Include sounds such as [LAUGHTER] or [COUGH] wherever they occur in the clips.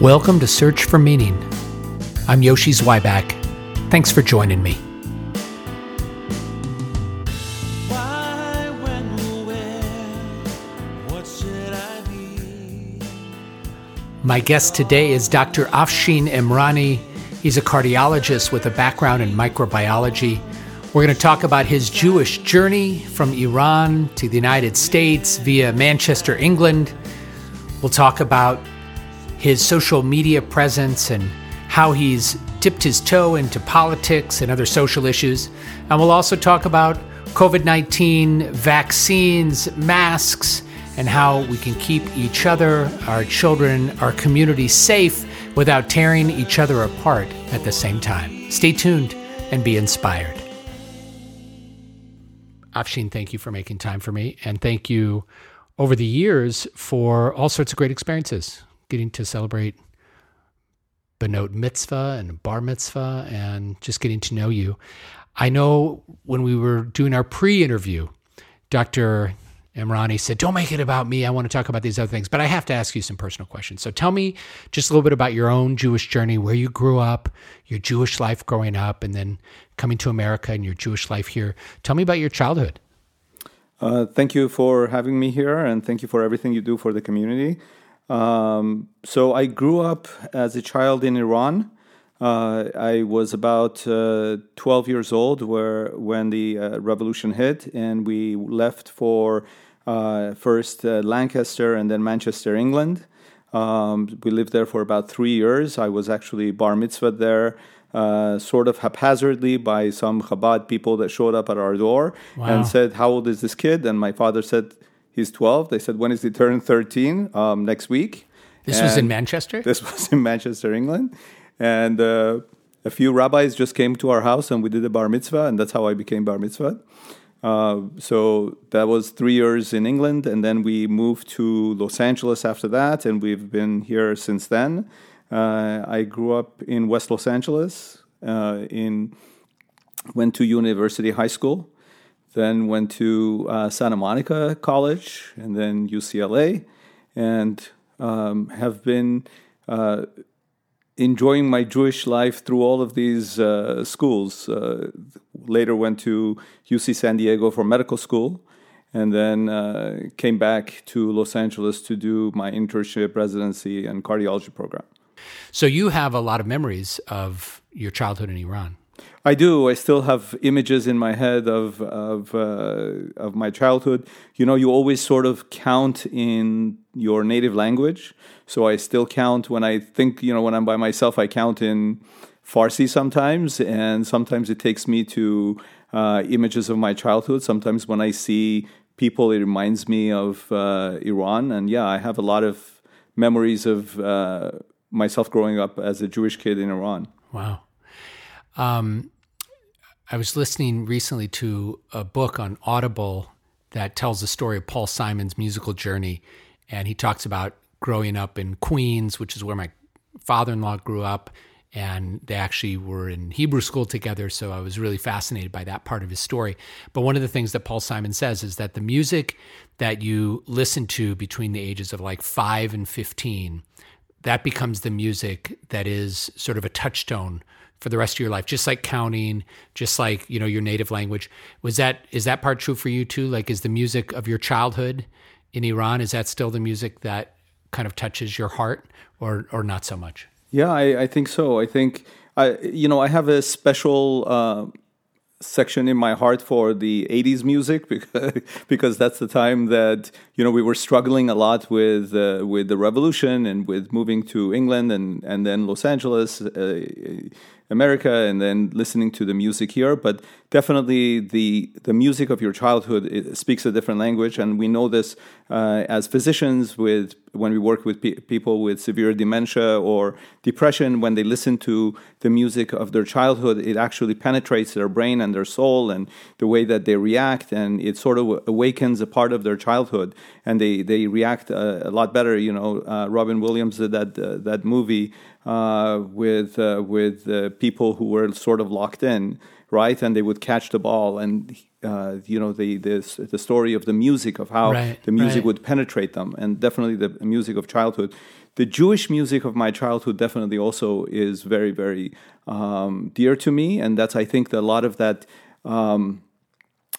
Welcome to Search for Meaning. I'm Yoshi Zweiback. Thanks for joining me. Why, when, where, what should I be? My guest today is Dr. Afshin Emrani. He's a cardiologist with a background in microbiology. We're going to talk about his Jewish journey from Iran to the United States via Manchester, England. We'll talk about his social media presence and how he's dipped his toe into politics and other social issues. And we'll also talk about COVID 19, vaccines, masks, and how we can keep each other, our children, our community safe without tearing each other apart at the same time. Stay tuned and be inspired. Afshin, thank you for making time for me. And thank you over the years for all sorts of great experiences getting to celebrate Benot Mitzvah and Bar Mitzvah and just getting to know you. I know when we were doing our pre interview, Dr. Emrani said, Don't make it about me. I want to talk about these other things, but I have to ask you some personal questions. So tell me just a little bit about your own Jewish journey, where you grew up, your Jewish life growing up, and then coming to America and your Jewish life here. Tell me about your childhood. Uh, thank you for having me here, and thank you for everything you do for the community. Um, so I grew up as a child in Iran. Uh, I was about uh, 12 years old where when the uh, revolution hit, and we left for uh, first uh, Lancaster and then Manchester, England. Um, we lived there for about three years. I was actually bar mitzvah there. Uh, sort of haphazardly by some Chabad people that showed up at our door Wow. and said, "How old is this kid?" And my father said, "He's 12." They said, "When is he turn 13?" Um, next week. This was in Manchester? [LAUGHS] This was in Manchester, England, and uh, a few rabbis just came to our house and we did a bar mitzvah, and that's how I became bar mitzvah. Uh, so that was three years in England, and then we moved to Los Angeles after that, and we've been here since then. Uh, I grew up in West Los Angeles. Uh, in went to University High School, then went to uh, Santa Monica College, and then UCLA, and um, have been uh, enjoying my Jewish life through all of these uh, schools. Uh, later went to UC San Diego for medical school, and then uh, came back to Los Angeles to do my internship, residency, and cardiology program. So you have a lot of memories of your childhood in Iran. I do. I still have images in my head of of uh, of my childhood. You know, you always sort of count in your native language. So I still count when I think. You know, when I'm by myself, I count in Farsi sometimes, and sometimes it takes me to uh, images of my childhood. Sometimes when I see people, it reminds me of uh, Iran. And yeah, I have a lot of memories of uh, myself growing up as a Jewish kid in Iran. Wow. Um, I was listening recently to a book on Audible that tells the story of Paul Simon's musical journey. And he talks about growing up in Queens, which is where my father in law grew up. And they actually were in Hebrew school together. So I was really fascinated by that part of his story. But one of the things that Paul Simon says is that the music that you listen to between the ages of like five and 15 that becomes the music that is sort of a touchstone for the rest of your life just like counting just like you know your native language was that is that part true for you too like is the music of your childhood in iran is that still the music that kind of touches your heart or or not so much Yeah, I, I think so. I think I, you know, I have a special uh, section in my heart for the '80s music because [LAUGHS] because that's the time that you know we were struggling a lot with uh, with the revolution and with moving to England and and then Los Angeles. Uh, America and then listening to the music here, but definitely the the music of your childhood speaks a different language, and we know this uh, as physicians with when we work with pe- people with severe dementia or depression. When they listen to the music of their childhood, it actually penetrates their brain and their soul and the way that they react, and it sort of awakens a part of their childhood, and they they react uh, a lot better. You know, uh, Robin Williams did that uh, that movie uh, with uh, with uh, people who were sort of locked in. right? And they would catch the ball, and uh, you know the, the the story of the music of how Right, the music right. would penetrate them, and definitely the music of childhood. The Jewish music of my childhood definitely also is very very um, dear to me, and that's I think that a lot of that. Um,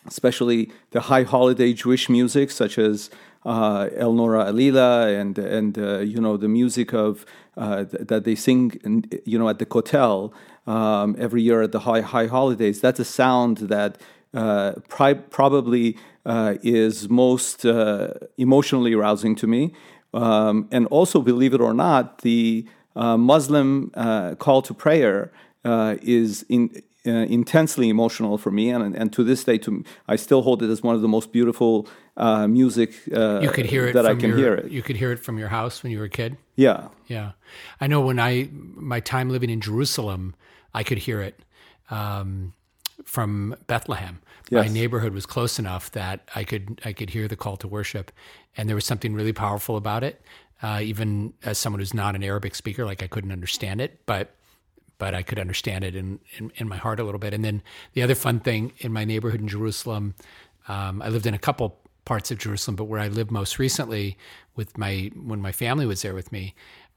especially the high holiday Jewish music, such as uh, El Nora Alila and and uh, you know the music of uh, that they sing, you know, at the Kotel um, every year at the high high holidays. That's a sound that uh, pri- probably uh, is most uh, emotionally arousing to me. Um, and also, believe it or not, the uh, Muslim uh, call to prayer is in, uh, intensely emotional for me, and and to this day, to I still hold it as one of the most beautiful uh, music. Uh, You could hear it that I can your, hear it. You could hear it from your house when you were a kid. Yeah, Yeah, I know when I my time living in Jerusalem, I could hear it um, from Bethlehem. My neighborhood was close enough that I could I could hear the call to worship, and there was something really powerful about it. Uh, even as someone who's not an Arabic speaker, like I couldn't understand it, but but I could understand it in, in, in my heart a little bit. And then the other fun thing in my neighborhood in Jerusalem, um, I lived in a couple parts of Jerusalem, but where I lived most recently with my when my family was there with me,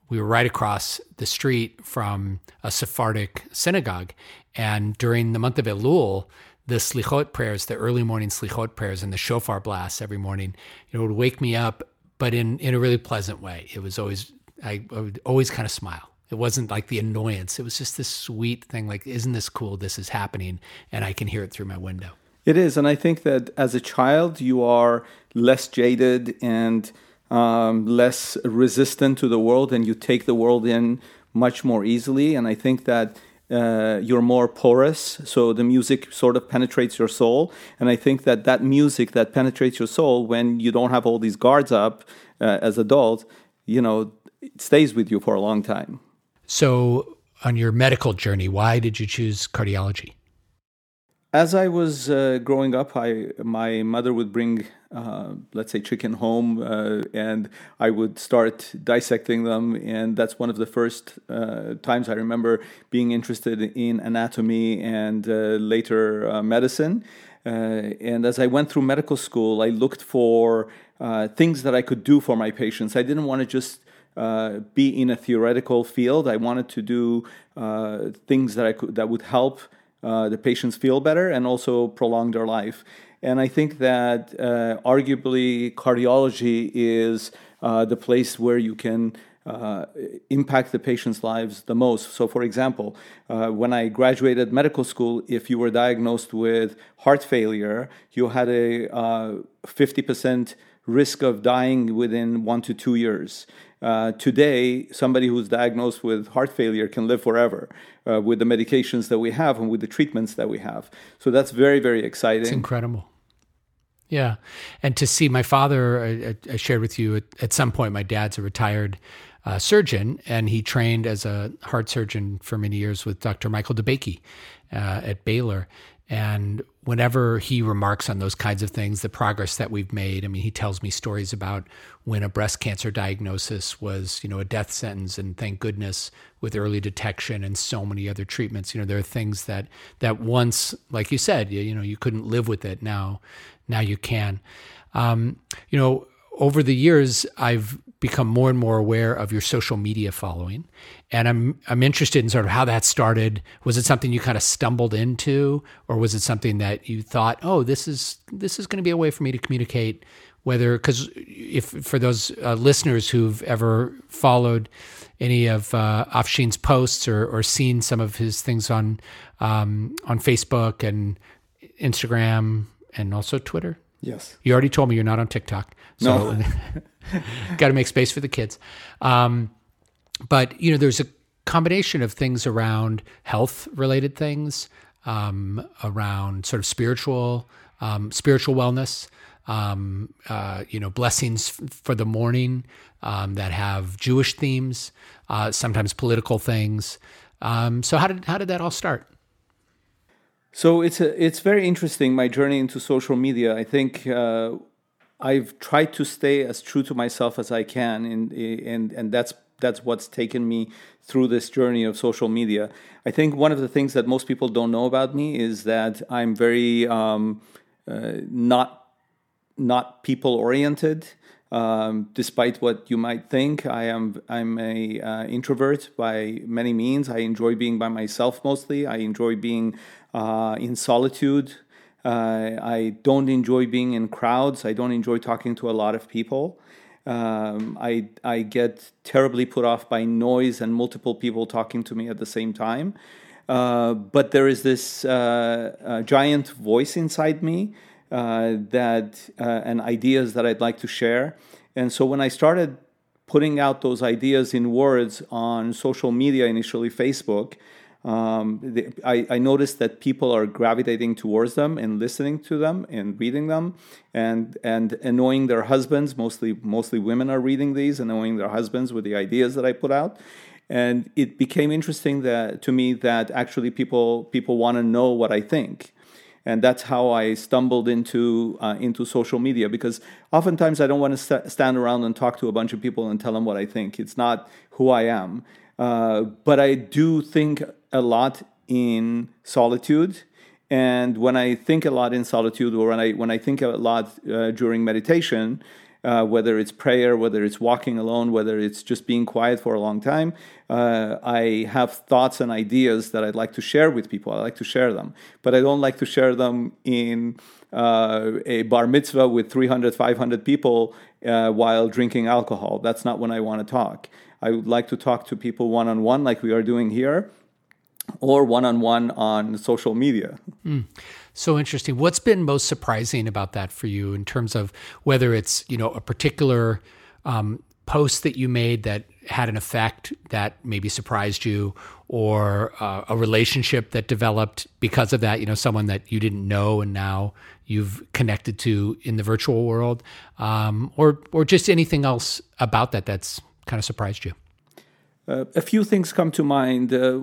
we were right across the street from a Sephardic synagogue. And during the month of Elul, the slichot prayers, the early morning slichot prayers, and the shofar blasts every morning, you know, would wake me up, but in in a really pleasant way. It was always I, I would always kind of smile. It wasn't like the annoyance. It was just this sweet thing, like, isn't this cool? This is happening, and I can hear it through my window. It is, and I think that as a child, you are less jaded and um, less resistant to the world, and you take the world in much more easily. And I think that uh, you're more porous, so the music sort of penetrates your soul. And I think that that music that penetrates your soul, when you don't have all these guards up uh, as adult, you know, it stays with you for a long time. So, on your medical journey, why did you choose cardiology? As I was uh, growing up, I my mother would bring, uh, let's say, chicken home, uh, and I would start dissecting them. And that's one of the first uh, times I remember being interested in anatomy and uh, later uh, medicine. And as I went through medical school, I looked for things that I could do for my patients. I didn't want to just uh, be in a theoretical field. I wanted to do uh, things that I could that would help uh, the patients feel better and also prolong their life. And I think that uh, arguably cardiology is the place where you can uh, impact the patient's lives the most. So, for example, uh, when I graduated medical school, if you were diagnosed with heart failure, you had a uh, 50% risk of dying within one to two years. Uh, today, somebody who's diagnosed with heart failure can live forever uh, with the medications that we have and with the treatments that we have. So that's very, very exciting. It's incredible. Yeah. And to see my father, I, I shared with you at, at some point, my dad's a retired uh, surgeon, and he trained as a heart surgeon for many years with Dr. Michael DeBakey uh, at Baylor. And whenever he remarks on those kinds of things, the progress that we've made, I mean, he tells me stories about when a breast cancer diagnosis was, you know, a death sentence, and thank goodness with early detection and so many other treatments. You know, there are things that that once, like you said, you, you know, you couldn't live with it. Now, now you can. Um, you know, over the years, I've become more and more aware of your social media following, and I'm I'm interested in sort of how that started. Was it something you kind of stumbled into, or was it something that you thought, oh, this is this is going to be a way for me to communicate? Whether because if for those uh, listeners who've ever followed any of uh, Afshin's posts or, or seen some of his things on um, on Facebook and Instagram and also Twitter, yes. you already told me you're not on TikTok, so No. [LAUGHS] [LAUGHS] got to make space for the kids. Um, but you know, there's a combination of things around health-related things, um, around sort of spiritual, um, spiritual wellness. Um, uh, you know, blessings f- for the morning um, that have Jewish themes, uh, sometimes political things. Um, so how did how did that all start? So it's a, it's very interesting my journey into social media. I think uh, I've tried to stay as true to myself as I can, and and and that's that's what's taken me through this journey of social media. I think one of the things that most people don't know about me is that I'm very um, uh, not not people oriented. Um, despite what you might think, I am I'm a uh, introvert by many means. I enjoy being by myself mostly. I enjoy being uh, in solitude. Uh, I don't enjoy being in crowds. I don't enjoy talking to a lot of people. Um, I I get terribly put off by noise and multiple people talking to me at the same time. Uh, but there is this uh, giant voice inside me uh, that uh, and ideas that I'd like to share. And so when I started putting out those ideas in words on social media, initially Facebook, um, the, I, I, noticed that people are gravitating towards them and listening to them and reading them and and annoying their husbands. Mostly mostly women are reading these, annoying their husbands with the ideas that I put out. And it became interesting that to me that actually people people want to know what I think and that's how I stumbled into uh, into social media because oftentimes I don't want to st- stand around and talk to a bunch of people and tell them what I think. It's not who I am, uh, but I do think a lot in solitude. And when I think a lot in solitude, or when I when I think a lot uh, during meditation, uh, whether it's prayer, whether it's walking alone, whether it's just being quiet for a long time. Uh, I have thoughts and ideas that I'd like to share with people. I like to share them, but I don't like to share them in uh, a bar mitzvah with 300, 500 people uh, while drinking alcohol. That's not when I want to talk. I would like to talk to people one on one, like we are doing here, or one on one on social media. Mm. So interesting. What's been most surprising about that for you in terms of whether it's you know a particular um, post that you made that had an effect that maybe surprised you, or uh, a relationship that developed because of that? You know, someone that you didn't know and now you've connected to in the virtual world, um, or or just anything else about that that's kind of surprised you. Uh, a few things come to mind. Uh,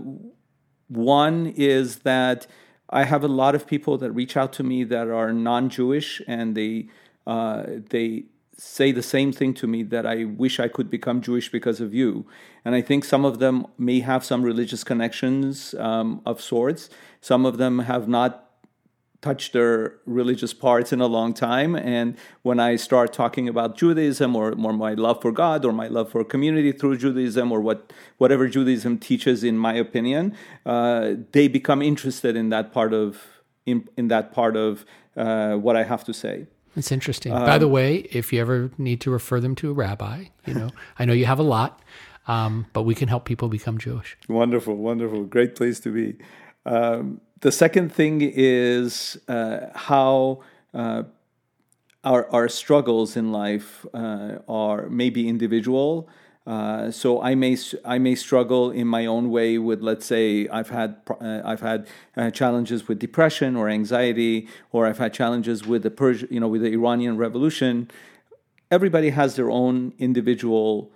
one is that I have a lot of people that reach out to me that are non-Jewish, and they uh, they say the same thing to me that I wish I could become Jewish because of you. And I think some of them may have some religious connections um, of sorts. Some of them have not touched their religious parts in a long time. And when I start talking about Judaism or, or my love for God or my love for community through Judaism or what whatever Judaism teaches, in my opinion, uh, they become interested in that part of in, in that part of uh, what I have to say. It's interesting. Um, By the way, if you ever need to refer them to a rabbi, you know, [LAUGHS] I know you have a lot, um, but we can help people become Jewish. Wonderful, wonderful, great place to be. Um, the second thing is uh, how uh, our, our struggles in life uh, are maybe individual. Uh, so I may I may struggle in my own way with let's say I've had uh, I've had uh, challenges with depression or anxiety or I've had challenges with the you know with the Iranian Revolution. Everybody has their own individual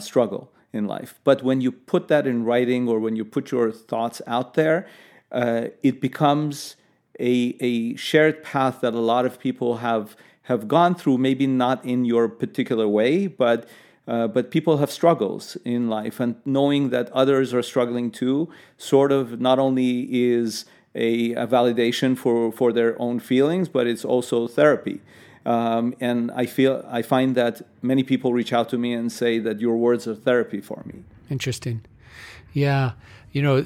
struggle in life, but when you put that in writing or when you put your thoughts out there, uh, it becomes a, a shared path that a lot of people have have gone through. Maybe not in your particular way, but uh, but people have struggles in life, and knowing that others are struggling too, sort of not only is a, a validation for for their own feelings, but it's also therapy. Um, and I feel I find that many people reach out to me and say that your words are therapy for me. Interesting. Yeah. You know,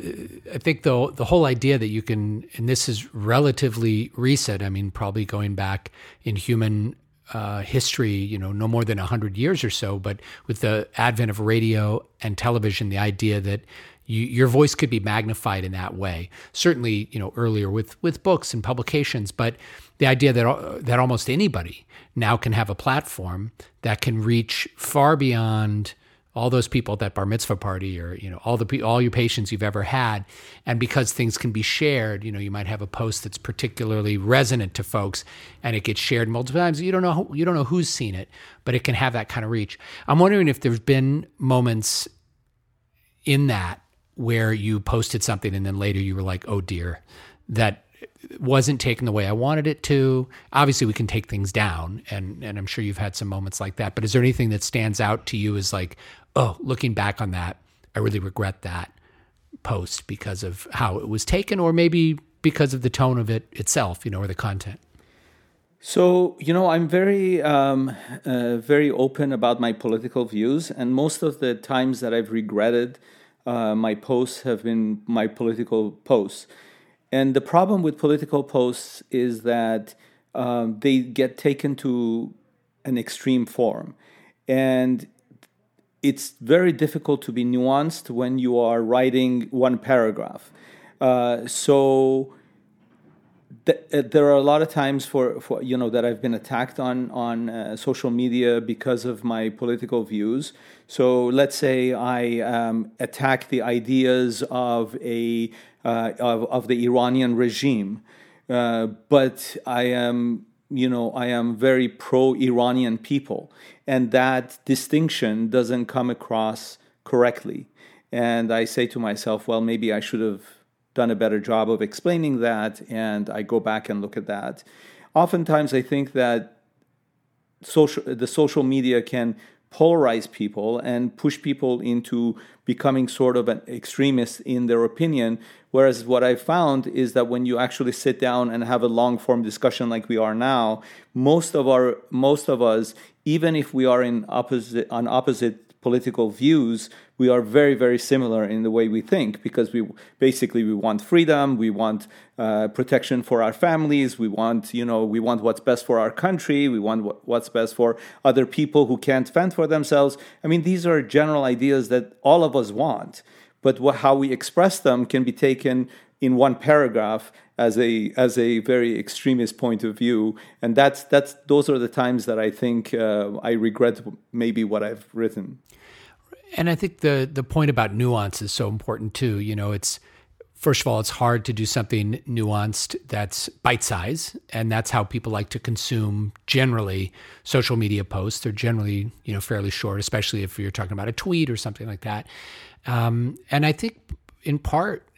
I think the the whole idea that you can, and this is relatively recent. I mean, probably going back in human uh, history, you know, no more than hundred years or so. But with the advent of radio and television, the idea that you, your voice could be magnified in that way. Certainly, you know, earlier with with books and publications, but the idea that uh, that almost anybody now can have a platform that can reach far beyond all those people at that bar mitzvah party or you know all the all your patients you've ever had. And because things can be shared you know you might have a post that's particularly resonant to folks and it gets shared multiple times. You don't know who, you don't know who's seen it but it can have that kind of reach. I'm wondering if there's been moments in that where you posted something and then later you were like oh dear that wasn't taken the way I wanted it to. Obviously, we can take things down, and and I'm sure you've had some moments like that. But is there anything that stands out to you as like, oh, looking back on that, I really regret that post because of how it was taken, or maybe because of the tone of it itself, you know, or the content. So you know, I'm very, um, uh, very open about my political views, and most of the times that I've regretted uh, my posts have been my political posts. And the problem with political posts is that um, they get taken to an extreme form, and it's very difficult to be nuanced when you are writing one paragraph. Uh, so th- uh, there are a lot of times for, for you know that I've been attacked on on uh, social media because of my political views. So let's say I um, attack the ideas of a uh, of, of the Iranian regime, uh, but I am you know I am very pro Iranian people, and that distinction doesn't come across correctly. And I say to myself, well, maybe I should have done a better job of explaining that, and I go back and look at that. Oftentimes, I think that social the social media can polarize people and push people into becoming sort of an extremist in their opinion. Whereas what I found is that when you actually sit down and have a long form discussion like we are now, most of our most of us, even if we are in opposite on opposite political views, we are very, very similar in the way we think because we basically we want freedom, we want uh, protection for our families, we want you know we want what's best for our country, we want what, what's best for other people who can't fend for themselves. I mean, these are general ideas that all of us want, but what, how we express them can be taken in one paragraph as a as a very extremist point of view, and that's that's those are the times that I think uh, I regret maybe what I've written. And I think the the point about nuance is so important too. You know, it's first of all, it's hard to do something nuanced that's bite size, and that's how people like to consume generally social media posts. They're generally you know fairly short, especially if you're talking about a tweet or something like that. Um, and I think in part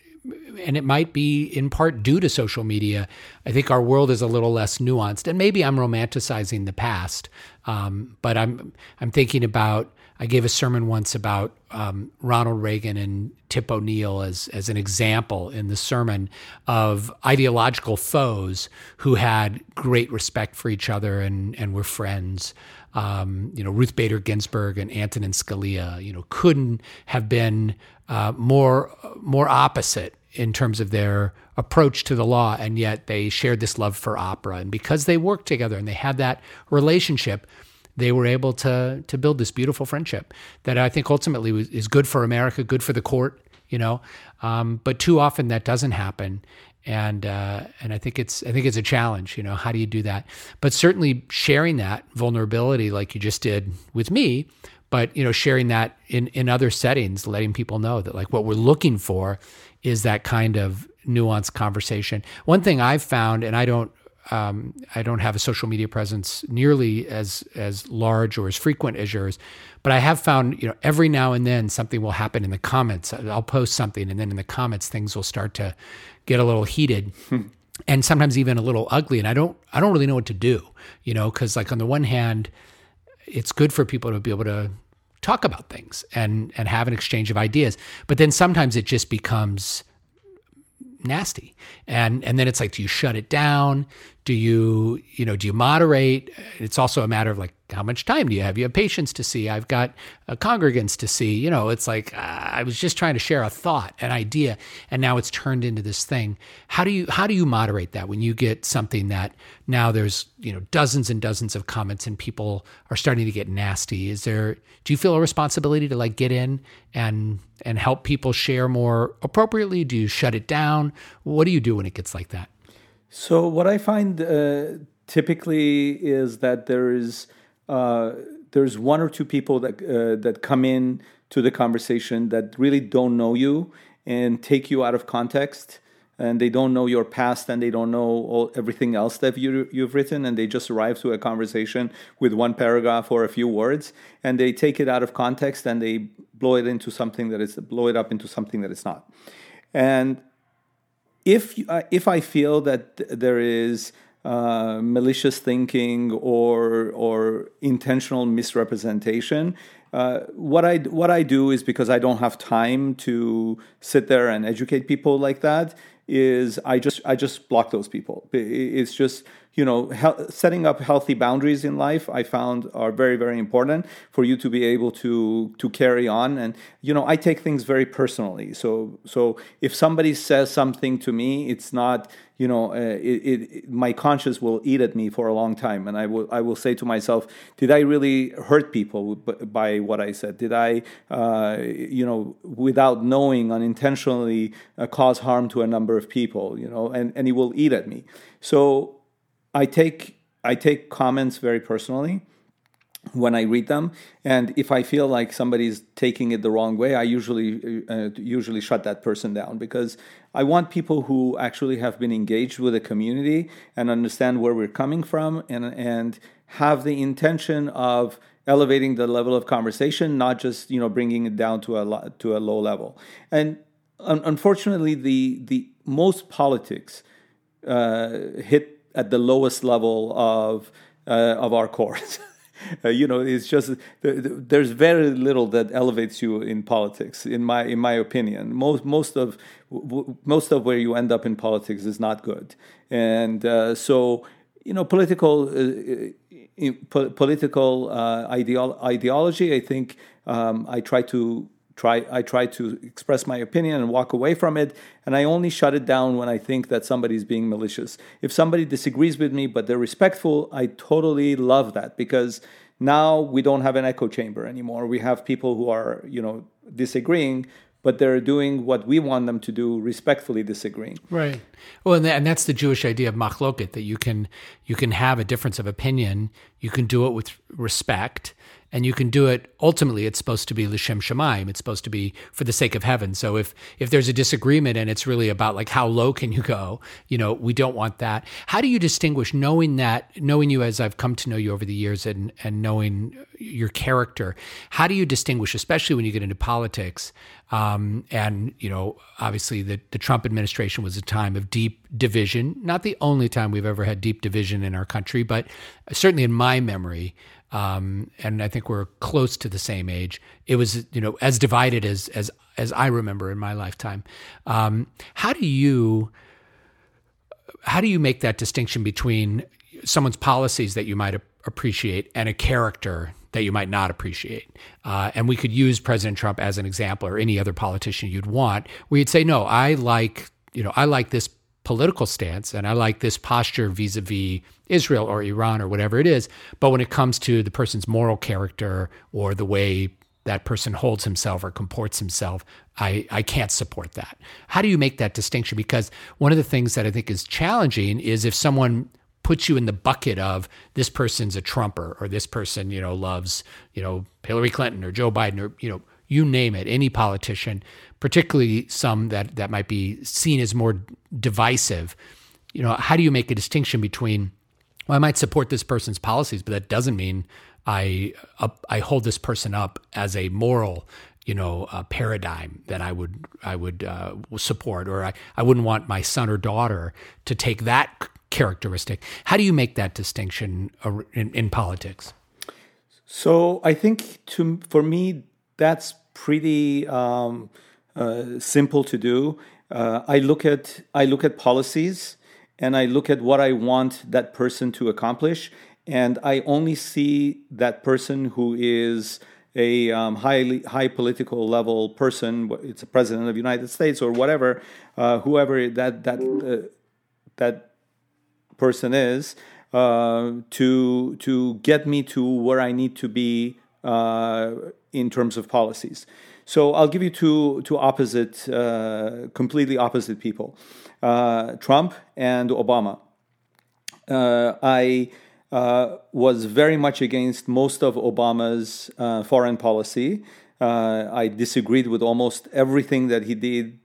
and it might be in part due to social media. I think our world is a little less nuanced, and maybe I'm romanticizing the past. Um, but I'm I'm thinking about. I gave a sermon once about um, Ronald Reagan and Tip O'Neill as as an example in the sermon of ideological foes who had great respect for each other and and were friends. Um, you know, Ruth Bader Ginsburg and Antonin Scalia, you know, couldn't have been uh, more more opposite in terms of their approach to the law, and yet they shared this love for opera. And because they worked together and they had that relationship, they were able to to build this beautiful friendship that I think ultimately is good for America, good for the court. You know, um, but too often that doesn't happen, and uh, and I think it's I think it's a challenge. You know, how do you do that? But certainly sharing that vulnerability, like you just did with me, but you know, sharing that in in other settings, letting people know that like what we're looking for is that kind of nuanced conversation. One thing I've found, and I don't um, I don't have a social media presence nearly as as large or as frequent as yours, but I have found you know every now and then something will happen in the comments. I'll post something, and then in the comments things will start to get a little heated. And sometimes even a little ugly, and I don't, I don't really know what to do, you know, because like on the one hand, it's good for people to be able to talk about things and and have an exchange of ideas, but then sometimes it just becomes nasty. And and then it's like do you shut it down do you you know do you moderate? It's also a matter of like how much time do you have? You have patients to see. I've got uh, congregants to see. You know it's like uh, i was just trying to share a thought an idea and now it's turned into this thing. How do you how do you moderate that when you get something that now there's you know dozens and dozens of comments and people are starting to get nasty? Is there do you feel a responsibility to like get in and and help people share more appropriately? Do you shut it down? What do you do when it gets like that So what I find uh, typically is that there is uh, there's one or two people that uh, that come in to the conversation that really don't know you and take you out of context. And they don't know your past and they don't know all, everything else that you, you've written. And they just arrive to a conversation with one paragraph or a few words and they take it out of context and they blow it into something that is blow it up into something that it's not. And if uh, if I feel that there is uh, malicious thinking or or intentional misrepresentation, uh, what I what I do is because I don't have time to sit there and educate people like that. Is I just I just block those people. It's just you know he- setting up healthy boundaries in life. I found are very very important for you to be able to to carry on. And you know I take things very personally. So so if somebody says something to me, it's not you know, uh, it, it, my conscience will eat at me for a long time, and I will I will say to myself, did I really hurt people by what I said? Did I, uh, you know, without knowing, unintentionally uh, cause harm to a number of people? You know, and and it will eat at me. So I take I take comments very personally when I read them, and if I feel like somebody's taking it the wrong way, I usually uh, usually shut that person down because I want people who actually have been engaged with the community and understand where we're coming from, and and have the intention of elevating the level of conversation, not just you know bringing it down to a to a low level. And un- unfortunately, the the most politics uh, hit at the lowest level of uh, of our courts. [LAUGHS] [LAUGHS] Uh, you know, it's just there's very little that elevates you in politics, in my in my opinion. Most most of most of where you end up in politics is not good, and uh, so you know, political uh, po- political uh, ideolo- ideology. I think um, I try to try I try to express my opinion and walk away from it and I only shut it down when I think that somebody's being malicious. If somebody disagrees with me but they're respectful, I totally love that because now we don't have an echo chamber anymore. We have people who are, you know, disagreeing but they're doing what we want them to do, respectfully disagreeing. Right. Well, and, that, and that's the Jewish idea of machloket that you can you can have a difference of opinion, you can do it with respect, and you can do it ultimately it's supposed to be l'shem shemaim it's supposed to be for the sake of heaven. So if if there's a disagreement and it's really about like how low can you go you know we don't want that. How do you distinguish knowing that knowing you as i've come to know you over the years and and knowing your character how do you distinguish especially when you get into politics um, and you know obviously the, the trump administration was a time of deep division not the only time we've ever had deep division in our country but certainly in my memory um, and I think we're close to the same age. It was, you know, as divided as as as I remember in my lifetime. Um, how do you how do you make that distinction between someone's policies that you might appreciate and a character that you might not appreciate? Uh, and we could use President Trump as an example, or any other politician you'd want, you'd say, "No, I like." You know, I like this political stance and I like this posture vis a vis Israel or Iran or whatever it is. But when it comes to the person's moral character or the way that person holds himself or comports himself, I, I can't support that. How do you make that distinction? Because one of the things that I think is challenging is if someone puts you in the bucket of this person's a Trumper or this person, you know, loves, you know, Hillary Clinton or Joe Biden or, you know, you name it, any politician, particularly some that, that might be seen as more divisive. You know, how do you make a distinction between, well, I might support this person's policies, but that doesn't mean I uh, I hold this person up as a moral, you know, uh, paradigm that I would I would uh, support, or I, I wouldn't want my son or daughter to take that characteristic. How do you make that distinction in, in politics? So I think to for me that's pretty um, uh, simple to do. Uh, I look at I look at policies and I look at what I want that person to accomplish, and I only see that person who is a um, highly high political level person. It's a president of the United States or whatever, uh, whoever that that uh, that person is, uh, to to get me to where I need to be in terms of policies. So I'll give you two two opposite, uh, completely opposite people, uh, Trump and Obama. Uh, I uh, was very much against most of Obama's uh, foreign policy. Uh, I disagreed with almost everything that he did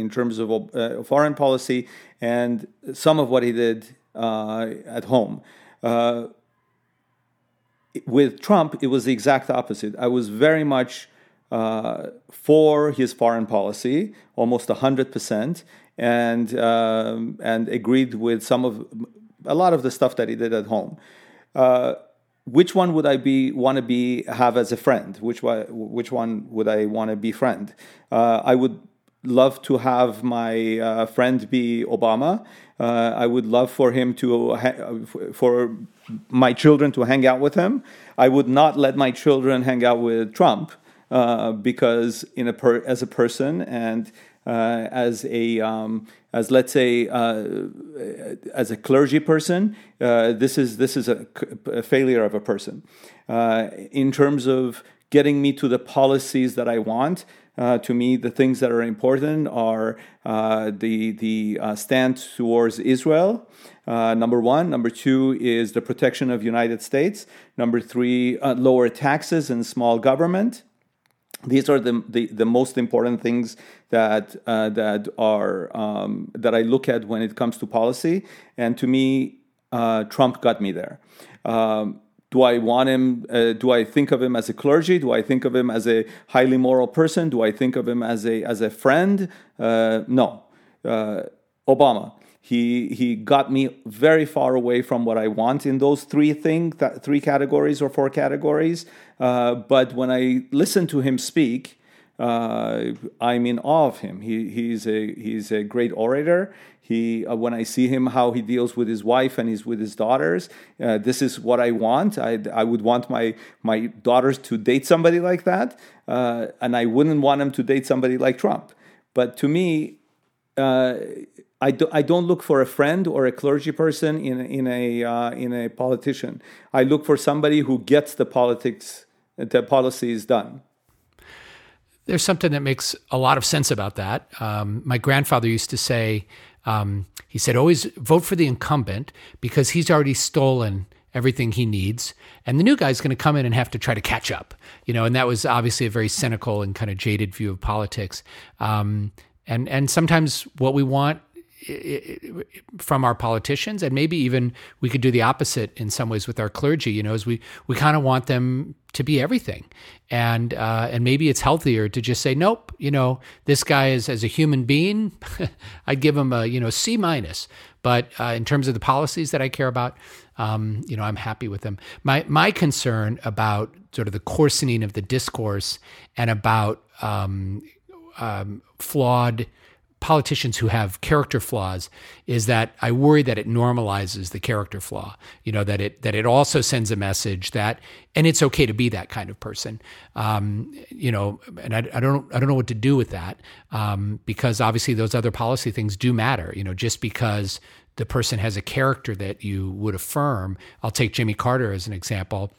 in terms of foreign policy and some of what he did at home with Trump, it was the exact opposite. I was very much uh, for his foreign policy, almost 100%. and um, and agreed with some of a lot of the stuff that he did at home. Uh, which one would I be want to be have as a friend? Which one which one would I want to befriend? Uh, I would love to have my uh, friend be Obama. Uh, I would love for him to ha- for my children to hang out with him. I would not let my children hang out with Trump uh, because in a per- as a person and uh, as a um, as let's say uh, as a clergy person, uh, this is this is a, a failure of a person uh, in terms of getting me to the policies that I want. Uh, to me, the things that are important are the the stand towards Israel. Number one. Number two is the protection of United States. Number three, lower taxes and small government. These are the, the, the most important things that uh, that are um, that I look at when it comes to policy. And to me, Trump got me there. Um, do I want him? Uh, do I think of him as a clergy? Do I think of him as a highly moral person? Do I think of him as a as a friend? Uh, no. Uh, Obama. He he got me very far away from what I want in those three things, that three categories or four categories. Uh, but when I listen to him speak, uh, I'm in awe of him. He, he's a he's a great orator. He uh, when I see him how he deals with his wife and he's with his daughters, uh, this is what I want. I, I would want my my daughters to date somebody like that, uh, and I wouldn't want them to date somebody like Trump. But to me. I, do, I don't look for a friend or a clergy person in, in, a, uh, in a politician. I look for somebody who gets the politics, the policies done. There's something that makes a lot of sense about that. Um, my grandfather used to say, um, he said, always vote for the incumbent because he's already stolen everything he needs. And the new guy's going to come in and have to try to catch up, you know, and that was obviously a very cynical and kind of jaded view of politics. Um, and, and sometimes what we want from our politicians and maybe even we could do the opposite in some ways with our clergy you know is we we kind of want them to be everything. And uh, and maybe it's healthier to just say nope you know this guy is as a human being [LAUGHS] i'd give him a you know c minus. But uh, in terms of the policies that i care about um, you know i'm happy with them. My my concern about sort of the coarsening of the discourse and about um, um flawed politicians who have character flaws is that I worry that it normalizes the character flaw. You know that it that it also sends a message that and it's okay to be that kind of person. Um, you know, and I, I, don't I don't know what to do with that um, because obviously those other policy things do matter. You know, just because the person has a character that you would affirm. I'll take Jimmy Carter as an example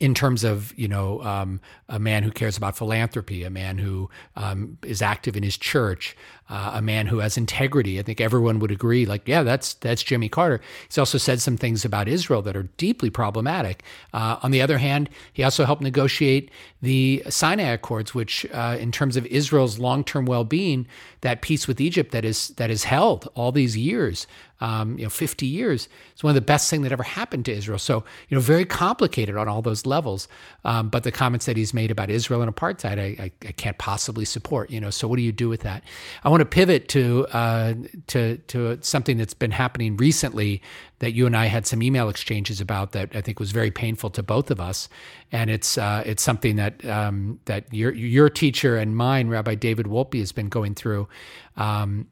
in terms of you know um, a man who cares about philanthropy, a man who um, is active in his church, uh, a man who has integrity. I think everyone would agree. Like, yeah, that's that's Jimmy Carter. He's also said some things about Israel that are deeply problematic. Uh, on the other hand, he also helped negotiate the Sinai Accords, which, uh, in terms of Israel's long-term well-being, that peace with Egypt that is that is held all these years um, you know, 50 years. It's one of the best things that ever happened to Israel. So, you know, very complicated on all those levels. Um, but the comments that he's made about Israel and apartheid, I, I, I, can't possibly support. You know, so what do you do with that? I want to pivot to uh, to to something that's been happening recently that you and I had some email exchanges about that I think was very painful to both of us, and it's uh, it's something that um, that your your teacher and mine, Rabbi David Wolpe, has been going through. Um,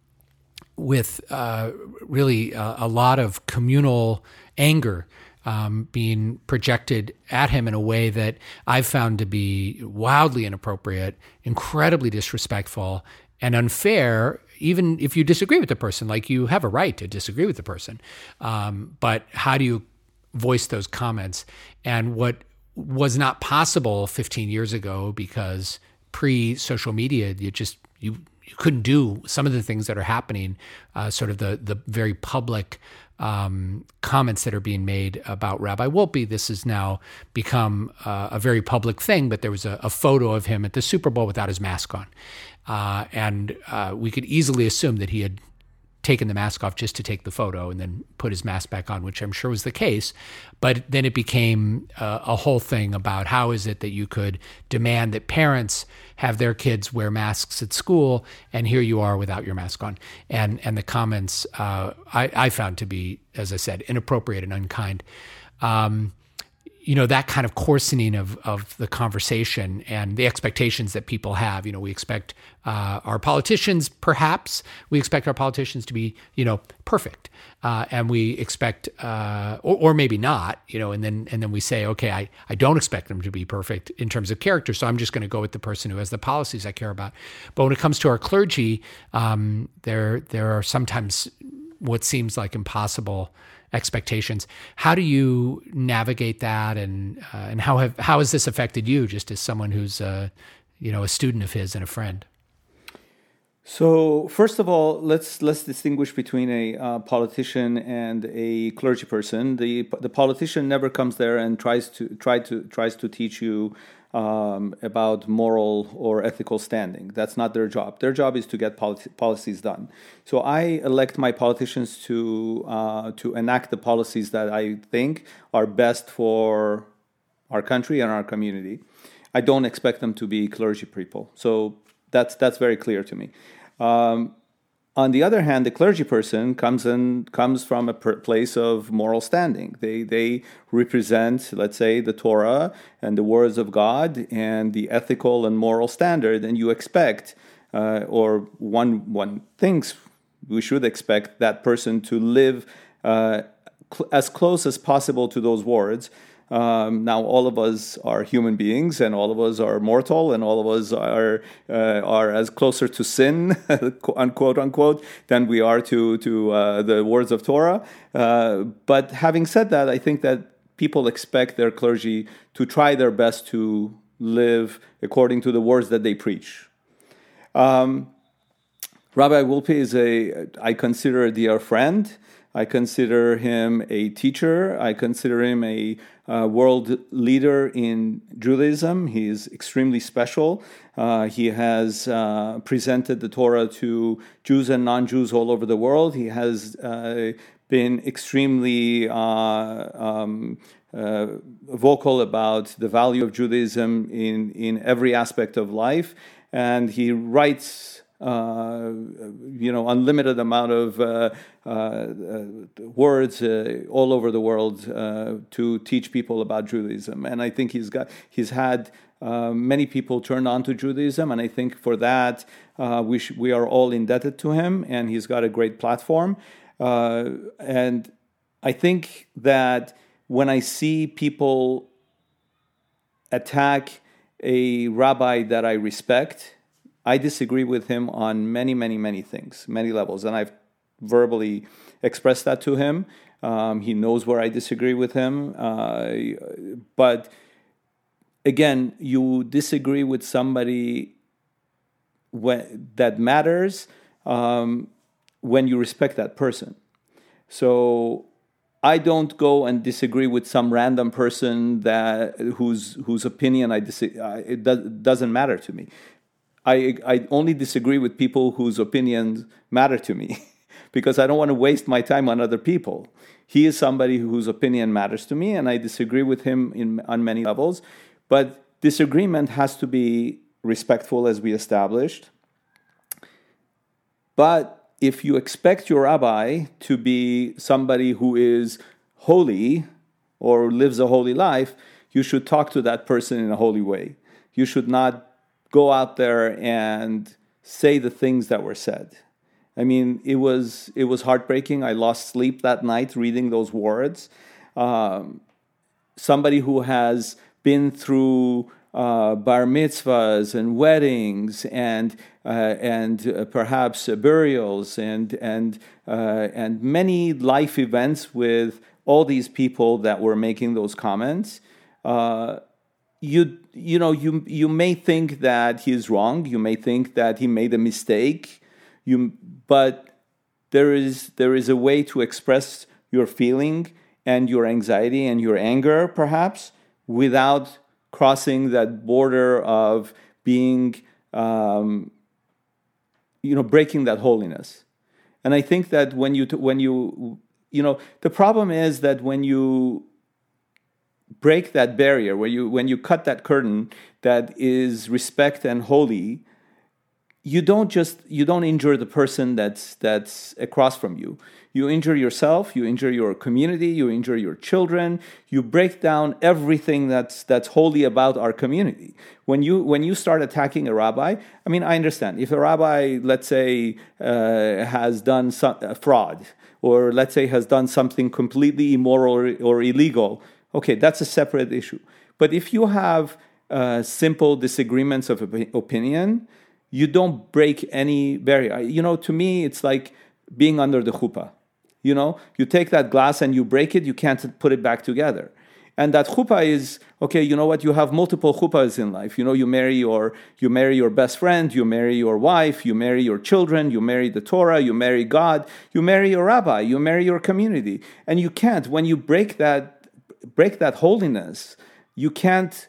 with uh, really uh, a lot of communal anger um, being projected at him in a way that I've found to be wildly inappropriate, incredibly disrespectful, and unfair. Even if you disagree with the person, like you have a right to disagree with the person, um, but how do you voice those comments? And what was not possible 15 years ago because pre social media, you just you you couldn't do some of the things that are happening, uh, sort of the the very public um, comments that are being made about Rabbi Wolpe. This has now become uh, a very public thing, but there was a, a, photo of him at the Super Bowl without his mask on. Uh, and uh, we could easily assume that he had taken the mask off just to take the photo and then put his mask back on, which I'm sure was the case. But then it became uh, a whole thing about how is it that you could demand that parents have their kids wear masks at school, and here you are without your mask on. And and the comments uh, I, I found to be, as I said, inappropriate and unkind. Um, you know that kind of coarsening of of the conversation and the expectations that people have. You know, we expect uh, our politicians, perhaps we expect our politicians to be, you know, perfect, uh, and we expect, uh, or, or, maybe not, you know, and then and then we say, okay, I I don't expect them to be perfect in terms of character, so I'm just going to go with the person who has the policies I care about. But when it comes to our clergy, um, there there are sometimes what seems like impossible expectations. How do you navigate that, and uh, and how have how has this affected you, just as someone who's uh, you know a student of his and a friend? So first of all, let's let's distinguish between a uh, politician and a clergy person. The the politician never comes there and tries to try to tries to teach you um, about moral or ethical standing. That's not their job. Their job is to get policy, policies done. So I elect my politicians to uh, to enact the policies that I think are best for our country and our community. I don't expect them to be clergy people. So that's that's very clear to me. Um, on the other hand, the clergy person comes and comes from a place of moral standing. They they represent, let's say, the Torah and the words of God and the ethical and moral standard, and you expect, uh, or one one thinks we should expect that person to live uh, cl- as close as possible to those words um, now, all of us are human beings, and all of us are mortal, and all of us are uh, are as closer to sin, [LAUGHS] unquote unquote, than we are to to uh, the words of Torah. Uh, but having said that, I think that people expect their clergy to try their best to live according to the words that they preach. Um, Rabbi Wolpe is a I consider a dear friend. I consider him a teacher. I consider him a uh, world leader in Judaism. He is extremely special. Uh, he has uh, presented the Torah to Jews and non Jews all over the world. He has uh, been extremely uh, um, uh, vocal about the value of Judaism in, in every aspect of life. And he writes uh, you know, unlimited amount of uh, uh, words all over the world to teach people about Judaism. And I think he's got he's had many people turned on to Judaism, and I think for that we sh- we are all indebted to him. And he's got a great platform. and I think that when I see people attack a rabbi that I respect I disagree with him on many, many, many things, many levels, and I've verbally expressed that to him. Um, he knows where I disagree with him, uh, but again, you disagree with somebody when, that matters um, when you respect that person. So I don't go and disagree with some random person that whose whose opinion I disagree. It does, doesn't matter to me. I, I only disagree with people whose opinions matter to me [LAUGHS] because I don't want to waste my time on other people. He is somebody whose opinion matters to me, and I disagree with him in, on many levels. But disagreement has to be respectful, as we established. But if you expect your rabbi to be somebody who is holy or lives a holy life, you should talk to that person in a holy way. You should not go out there and say the things that were said. I mean, it was it was heartbreaking. I lost sleep that night reading those words. Um, somebody who has been through uh, bar mitzvahs and weddings and uh, and uh, perhaps burials and and uh, and many life events with all these people that were making those comments. You you know you you may think that he's wrong. You may think that he made a mistake. You but there is there is a way to express your feeling and your anxiety and your anger perhaps without crossing that border of being um, you know breaking that holiness. And I think that when you when you you know the problem is that when you break that barrier, where you when you cut that curtain that is respect and holy, you don't just you don't injure the person that's that's across from you. You injure yourself you injure your community you injure your children you break down everything that's that's holy about our community. When you when you start attacking a rabbi i mean i understand. If a rabbi let's say uh, has done some uh, fraud or let's say has done something completely immoral or, or illegal okay that's a separate issue but if you have uh, simple disagreements of op- opinion you don't break any barrier. You know, to me, it's like being under the chuppah. You know, you take that glass and you break it, you can't put it back together. And that chuppah is okay. You know what? You have multiple chuppahs in life. You know, you marry your you marry your best friend, you marry your wife, you marry your children, you marry the Torah, you marry God, you marry your rabbi, you marry your community, and you can't when you break that break that holiness, you can't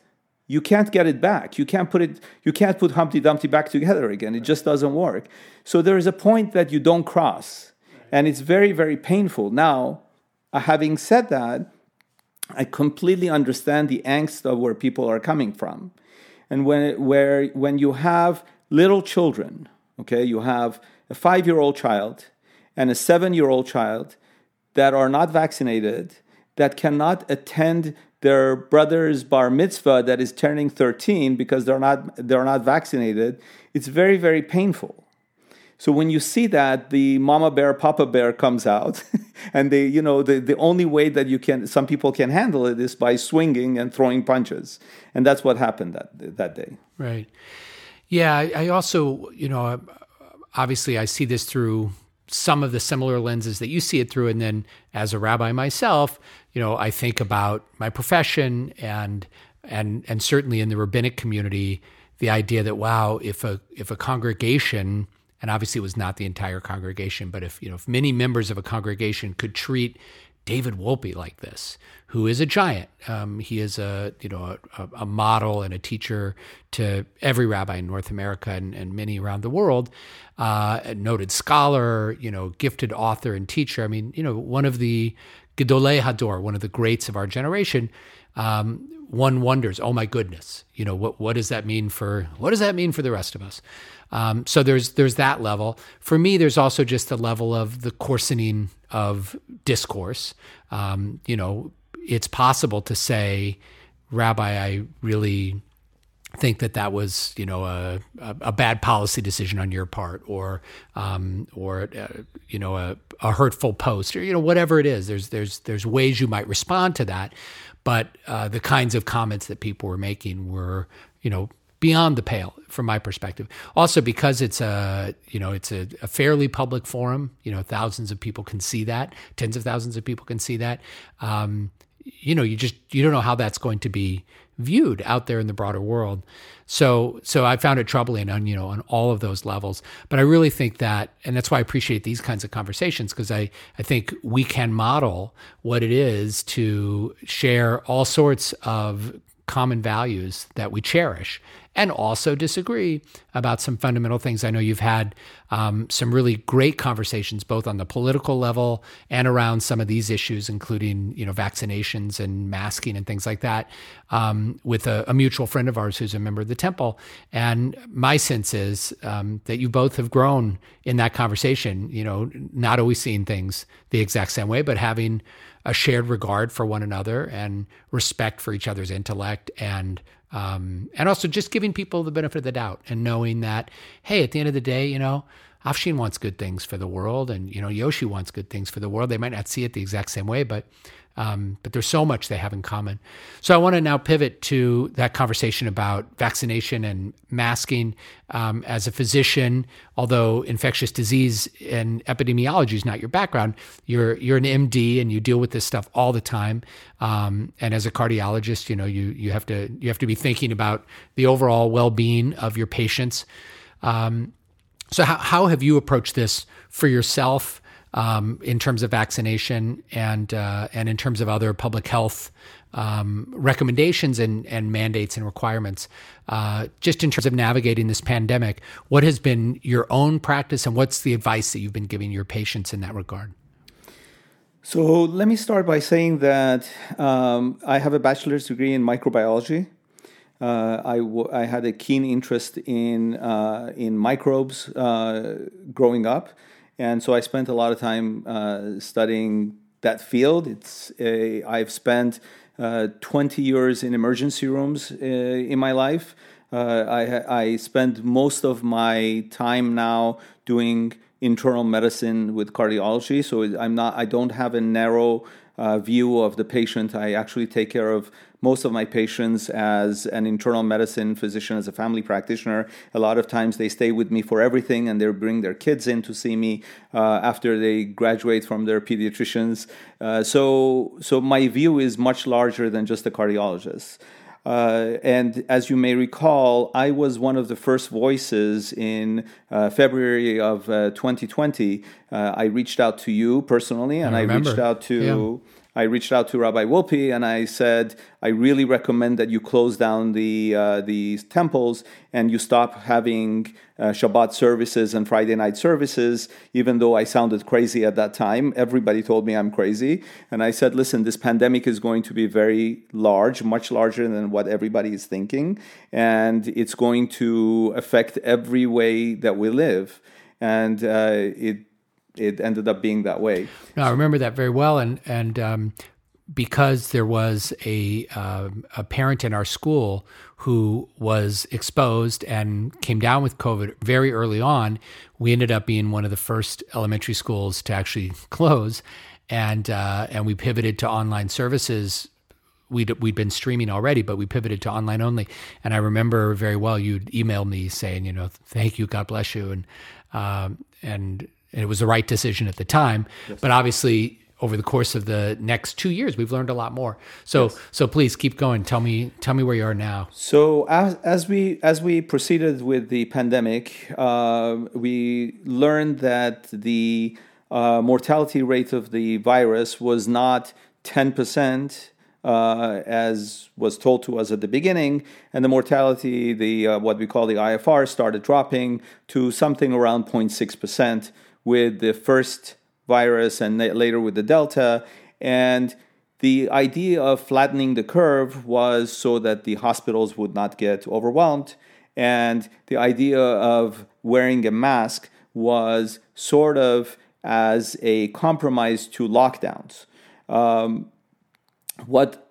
you can't get it back. You can't put it. You can't put Humpty Dumpty back together again. It just doesn't work. So there is a point that you don't cross, and it's very very painful. Now, uh, having said that, I completely understand the angst of where people are coming from, and when where when you have little children, okay, you have a five year old child and a seven year old child that are not vaccinated that cannot attend their brother's bar mitzvah that is turning 13 because they're not they're not vaccinated it's very very painful. So when you see that the mama bear papa bear comes out [LAUGHS] and they you know the, the only way that you can some people can handle it is by swinging and throwing punches. And that's what happened that that day. Right. Yeah i, I also you know obviously i see this through some of the similar lenses that you see it through. And then as a rabbi myself you know, I think about my profession and and and certainly in the rabbinic community, the idea that wow, if a if a congregation and obviously it was not the entire congregation, but if you know if many members of a congregation could treat David Wolpe like this, who is a giant. Um, he is a you know a, a, model and a teacher to every rabbi in North America and, and many around the world. Uh, a noted scholar, you know, gifted author and teacher. I mean, you know, one of the Gedolei Hador, one of the greats of our generation, um, one wonders, oh my goodness, you know what what does that mean for what does that mean for the rest of us? Um, so there's there's that level. For me, there's also just the level of the coarsening of discourse. Um, you know, it's possible to say, Rabbi, I really think that that was you know a, a, bad policy decision on your part or um, or uh, you know a, a, hurtful post or you know whatever it is. There's there's there's ways you might respond to that but uh, the kinds of comments that people were making were you know beyond the pale from my perspective. Also because it's a you know it's a, a fairly public forum you know thousands of people can see that tens of thousands of people can see that um, you know you just you don't know how that's going to be viewed out there in the broader world. So so I found it troubling on you know on all of those levels. But I really think that, and that's why I appreciate these kinds of conversations because I I think we can model what it is to share all sorts of common values that we cherish and also disagree about some fundamental things. I know you've had um, some really great conversations, both on the political level and around some of these issues, including you know vaccinations and masking and things like that, um, with a, a, mutual friend of ours who's a member of the temple. And my sense is um, that you both have grown in that conversation. You know, not always seeing things the exact same way, but having a shared regard for one another and respect for each other's intellect and um, and also just giving people the benefit of the doubt and knowing that, hey, at the end of the day, you know, Afshin wants good things for the world, and you know Yoshi wants good things for the world. They might not see it the exact same way, but um, but there's so much they have in common. So I want to now pivot to that conversation about vaccination and masking. Um, as a physician, although infectious disease and epidemiology is not your background, you're you're an MD and you deal with this stuff all the time. Um, and as a cardiologist, you know you you have to you have to be thinking about the overall well being of your patients. Um, so how how have you approached this for yourself? Um, in terms of vaccination and uh, and in terms of other public health um, recommendations and, and mandates and requirements. Uh, just in terms of navigating this pandemic, what has been your own practice and what's the advice that you've been giving your patients in that regard? So let me start by saying that um, I have a bachelor's degree in microbiology. Uh, I, w- I had a keen interest in uh, in microbes uh, growing up, and so I spent a lot of time uh, studying that field. It's a, I've spent uh, 20 years in emergency rooms uh, in my life. I, I spend most of my time now doing internal medicine with cardiology. So I'm not, I don't have a narrow uh, view of the patient. I actually take care of most of my patients as an internal medicine physician, as a family practitioner. A lot of times they stay with me for everything and they bring their kids in to see me uh, after they graduate from their pediatricians. Uh, so, so my view is much larger than just a cardiologist. Uh, and as you may recall, I was one of the first voices in uh, February of uh, 2020. Uh, I reached out to you personally, and I, I reached out to. Yeah I reached out to Rabbi Wolpe and I said, I really recommend that you close down the uh, the temples and you stop having uh, Shabbat services and Friday night services. Even though I sounded crazy at that time, everybody told me I'm crazy, and I said, listen, this pandemic is going to be very large, much larger than what everybody is thinking, and it's going to affect every way that we live, and uh, it it ended up being that way. No, I remember that very well, and and um, because there was a uh, a parent in our school who was exposed and came down with COVID very early on, we ended up being one of the first elementary schools to actually [LAUGHS] close, and uh, and we pivoted to online services we'd we'd been streaming already, but we pivoted to online only. And I remember very well you'd email me saying, you know, thank you, God bless you, and um, and and it was the right decision at the time. Yes. But obviously, over the course of the next two years, we've learned a lot more. So, yes. so please keep going. Tell me, tell me where you are now. So, as, as we as we proceeded with the pandemic, uh, we learned that the uh, mortality rate of the virus was not ten percent. Uh, as was told to us at the beginning, and the mortality, the uh, what we call the IFR, started dropping to something around 0.6 percent with the first virus and later with the Delta. And the idea of flattening the curve was so that the hospitals would not get overwhelmed. And the idea of wearing a mask was sort of as a compromise to lockdowns. Um, what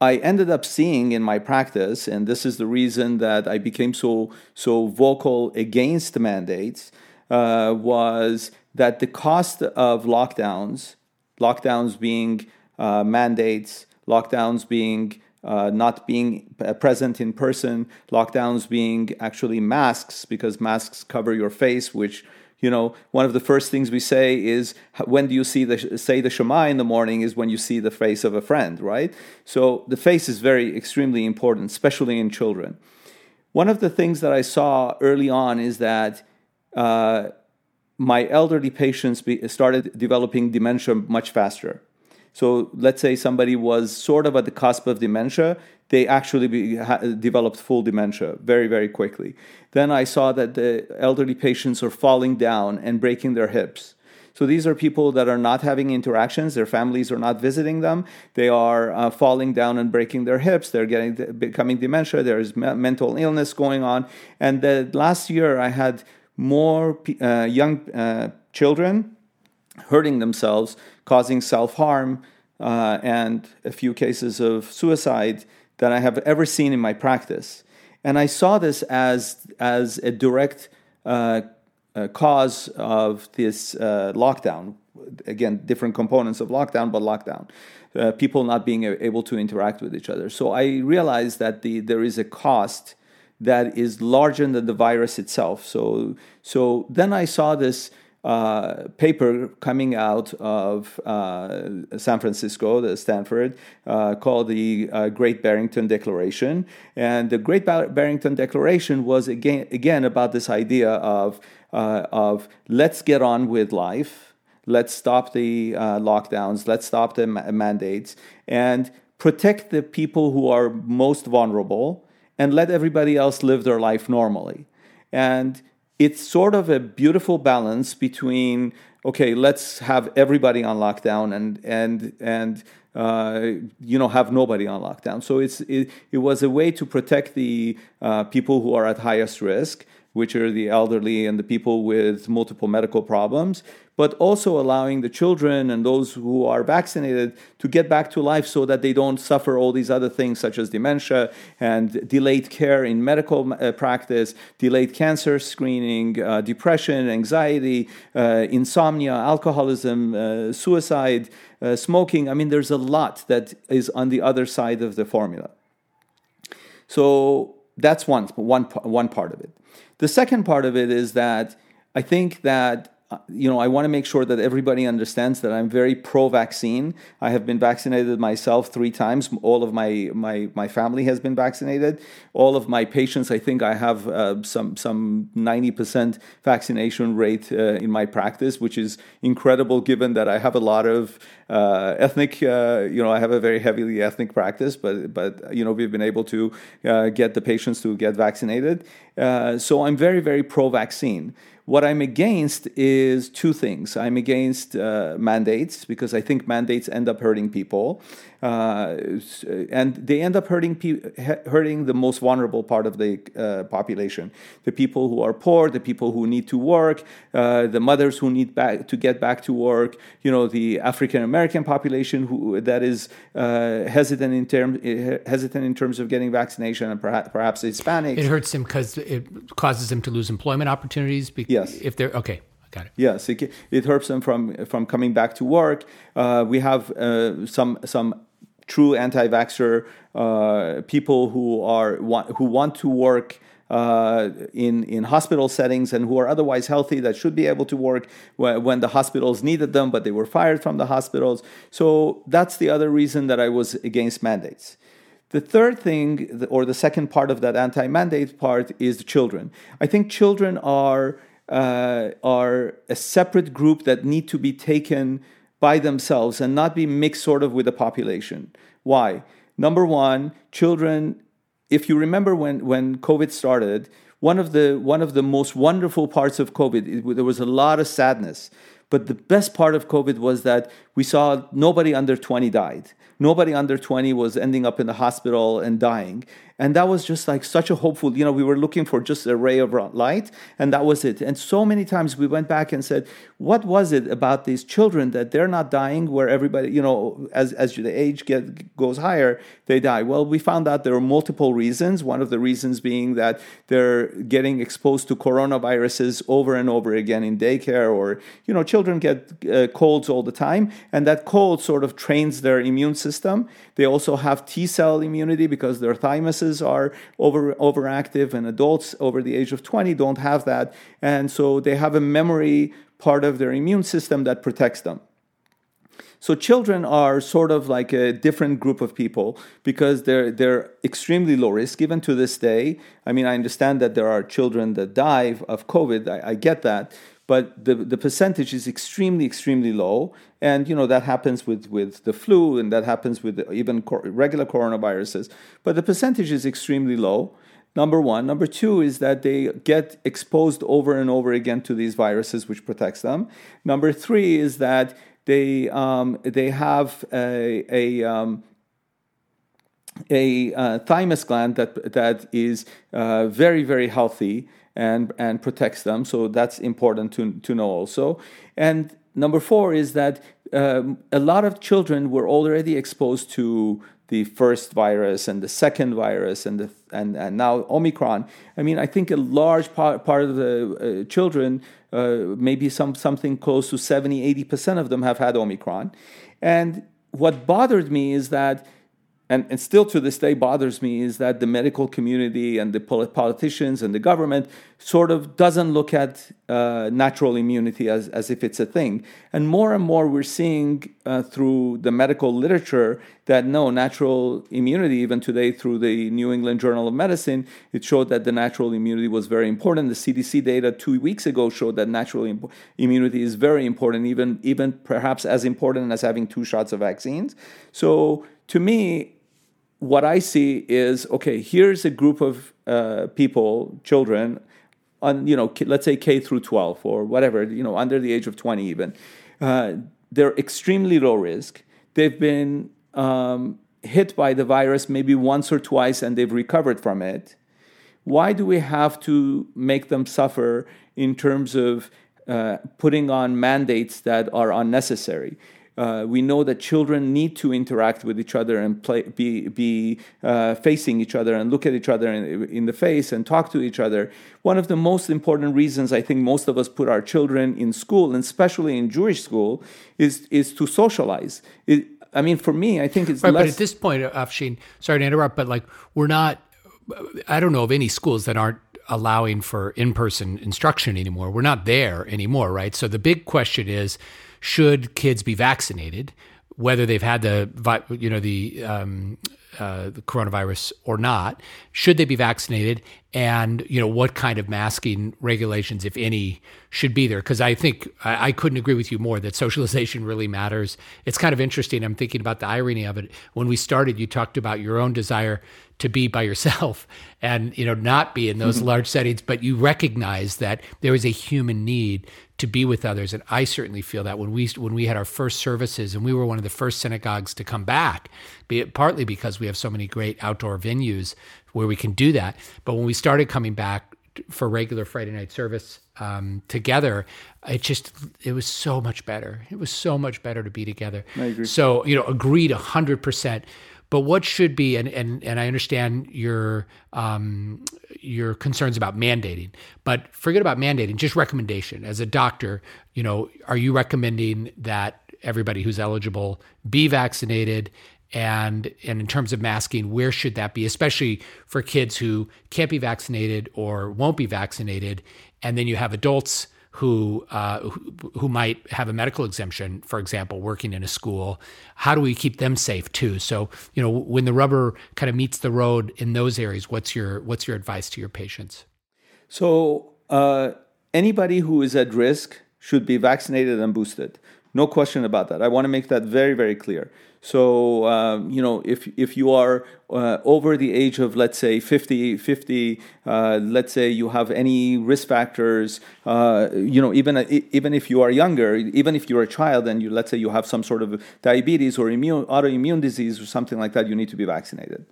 I ended up seeing in my practice, and this is the reason that I became so so vocal against mandates, uh, was that the cost of lockdowns, lockdowns being uh, mandates, lockdowns being uh, not being present in person, lockdowns being actually masks because masks cover your face, which you know one of the first things we say is when do you see the say the Shema in the morning is when you see the face of a friend, right? So the face is very extremely important, especially in children. One of the things that I saw early on is that uh, my elderly patients be, started developing dementia much faster. So let's say somebody was sort of at the cusp of dementia, they actually be, ha, developed full dementia very, very quickly. Then I saw that the elderly patients are falling down and breaking their hips. So these are people that are not having interactions. Their families are not visiting them. They are uh, falling down and breaking their hips. They're getting becoming dementia. There is me- mental illness going on. And the last year, I had more uh, young uh, children hurting themselves, causing self harm, uh, and a few cases of suicide that I have ever seen in my practice. And I saw this as, as a direct uh, uh, cause of this uh, lockdown. Again, different components of lockdown, but lockdown. people not being able to interact with each other. So I realized that the, there is a cost that is larger than the virus itself. So, so then I saw this uh, paper coming out of uh, San Francisco, the Stanford, uh, called the uh, Great Barrington Declaration. And the Great Barrington Declaration was again, again about this idea of, uh, of let's get on with life, let's stop the uh, lockdowns, let's stop the ma- mandates, and protect the people who are most vulnerable, and let everybody else live their life normally. And it's sort of a beautiful balance between okay, let's have everybody on lockdown and and and uh, you know have nobody on lockdown. So it's it, it was a way to protect the uh, people who are at highest risk which are the elderly and the people with multiple medical problems, but also allowing the children and those who are vaccinated to get back to life so that they don't suffer all these other things such as dementia and delayed care in medical uh, practice, delayed cancer screening, uh, depression, anxiety, uh, insomnia, alcoholism, uh, suicide, uh, smoking. I mean, there's a lot that is on the other side of the formula. So that's one, one, one part of it. The second part of it is that I think that you know, I want to make sure that everybody understands that I'm very pro-vaccine. I have been vaccinated myself three times. All of my my my family has been vaccinated. All of my patients, I think, I have uh, some some ninety percent vaccination rate uh, in my practice, which is incredible given that I have a lot of uh, ethnic. Uh, you know, I have a very heavily ethnic practice, but but you know, we've been able to uh, get the patients to get vaccinated. so I'm very very pro-vaccine. What I'm against is two things. I'm against uh, mandates because I think mandates end up hurting people, uh, and they end up hurting pe- hurting the most vulnerable part of the uh, population: the people who are poor, the people who need to work, uh, the mothers who need back to get back to work. You know, the African American population who that is uh, hesitant in term hesitant in terms of getting vaccination, and perhaps perhaps Hispanics. It hurts them because it causes them to lose employment opportunities. Because Yes. If they're okay. Got it. Yes, it, it hurts them from from coming back to work. Uh, we have uh, some some true anti-vaxxer uh, people who are want, who want to work. Uh, in in hospital settings and who are otherwise healthy that should be able to work when, when the hospitals needed them, but they were fired from the hospitals. So that's the other reason that I was against mandates. The third thing, or the second part of that anti-mandate part, is the children. I think children are uh, are a separate group that need to be taken by themselves and not be mixed sort of with the population. Why? Number one, children. If you remember when when COVID started, one of the one of the most wonderful parts of COVID, it, there was a lot of sadness. But the best part of COVID was that we saw nobody under 20 died. Nobody under 20 was ending up in the hospital and dying. And that was just like such a hopeful, you know, we were looking for just a ray of light, and that was it. And so many times we went back and said, what was it about these children that they're not dying where everybody, you know, as, as the age get, goes higher, they die? Well, we found out there are multiple reasons. One of the reasons being that they're getting exposed to coronaviruses over and over again in daycare, or, you know, children get uh, colds all the time, and that cold sort of trains their immune system. They also have T cell immunity because their thymuses are over overactive, and adults over the age of 20 don't have that. And so they have a memory part of their immune system that protects them. So children are sort of like a different group of people because they're they're extremely low risk. Even to this day, I mean, I understand that there are children that die of COVID. I, I get that, but the, the percentage is extremely extremely low. And you know that happens with with the flu and that happens with even regular coronaviruses. But the percentage is extremely low number one. Number two is that they get exposed over and over again to these viruses which protects them. Number three is that they um, they have a, a um, a uh, thymus gland that that is uh, very very healthy and and protects them. So that's important to to know also. And number four is that um, a lot of children were already exposed to the first virus and the second virus and the and, and now Omicron. I mean, I think a large part, part of the uh, children, uh, maybe some something close to 70, 80 percent of them have had Omicron. And what bothered me is that and, and still to this day bothers me is that the medical community and the politicians and the government sort of doesn't look at uh, natural immunity as, as if it's a thing. And more and more we're seeing uh, through the medical literature that no, natural immunity, even today through the New England Journal of Medicine, it showed that the natural immunity was very important. The CDC data two weeks ago showed that natural Im- immunity is very important, even, even perhaps as important as having two shots of vaccines. So to me, what I see is okay. Here's a group of uh, people, children, on you know, let's say K through 12 or whatever, you know, under the age of 20 even. Uh, they're extremely low risk. They've been um, hit by the virus maybe once or twice, and they've recovered from it. Why do we have to make them suffer in terms of uh, putting on mandates that are unnecessary? Uh, we know that children need to interact with each other and play, be, be uh, facing each other and look at each other in, in, the face and talk to each other. One of the most important reasons I think most of us put our children in school, and especially in Jewish school, is, is to socialize. It, I mean, for me, I think it's right, less. But at this point, Afshin, sorry to interrupt, but like we're not. I don't know of any schools that aren't allowing for in-person instruction anymore. We're not there anymore, right? So the big question is should kids be vaccinated, whether they've had the you know the, um, uh, the coronavirus or not? Should they be vaccinated? And you know what kind of masking regulations, if any, should be there? Because I think I, I, couldn't agree with you more that socialization really matters. It's kind of interesting. I'm thinking about the irony of it. When we started, you talked about your own desire to be by yourself [LAUGHS] and you know not be in those mm-hmm. large settings but you recognize that there is a human need to be with others and i certainly feel that when we when we had our first services and we were one of the first synagogues to come back be partly because we have so many great outdoor venues where we can do that but when we started coming back for regular Friday night service um, together, it just it was so much better. It was so much better to be together. I agree. So you know, agreed hundred percent. But what should be, and and and I understand your um, your concerns about mandating, but forget about mandating. Just recommendation as a doctor. You know, are you recommending that everybody who's eligible be vaccinated? And and in terms of masking where should that be especially for kids who can't be vaccinated or won't be vaccinated and then you have adults who, uh, who, might have a medical exemption, for example, working in a school. How do we keep them safe too? So you know, when the rubber kind of meets the road in those areas, what's your what's your advice to your patients? So uh, anybody who is at risk should be vaccinated and boosted. No question about that. I want to make that very very clear. So, um, you know, if, if you are uh, over the age of, let's say, 50, 50 uh, let's say you have any risk factors, uh, you know, even, even if you are younger, even if you're a child and you, let's say you have some sort of diabetes or immune, autoimmune disease or something like that, you need to be vaccinated.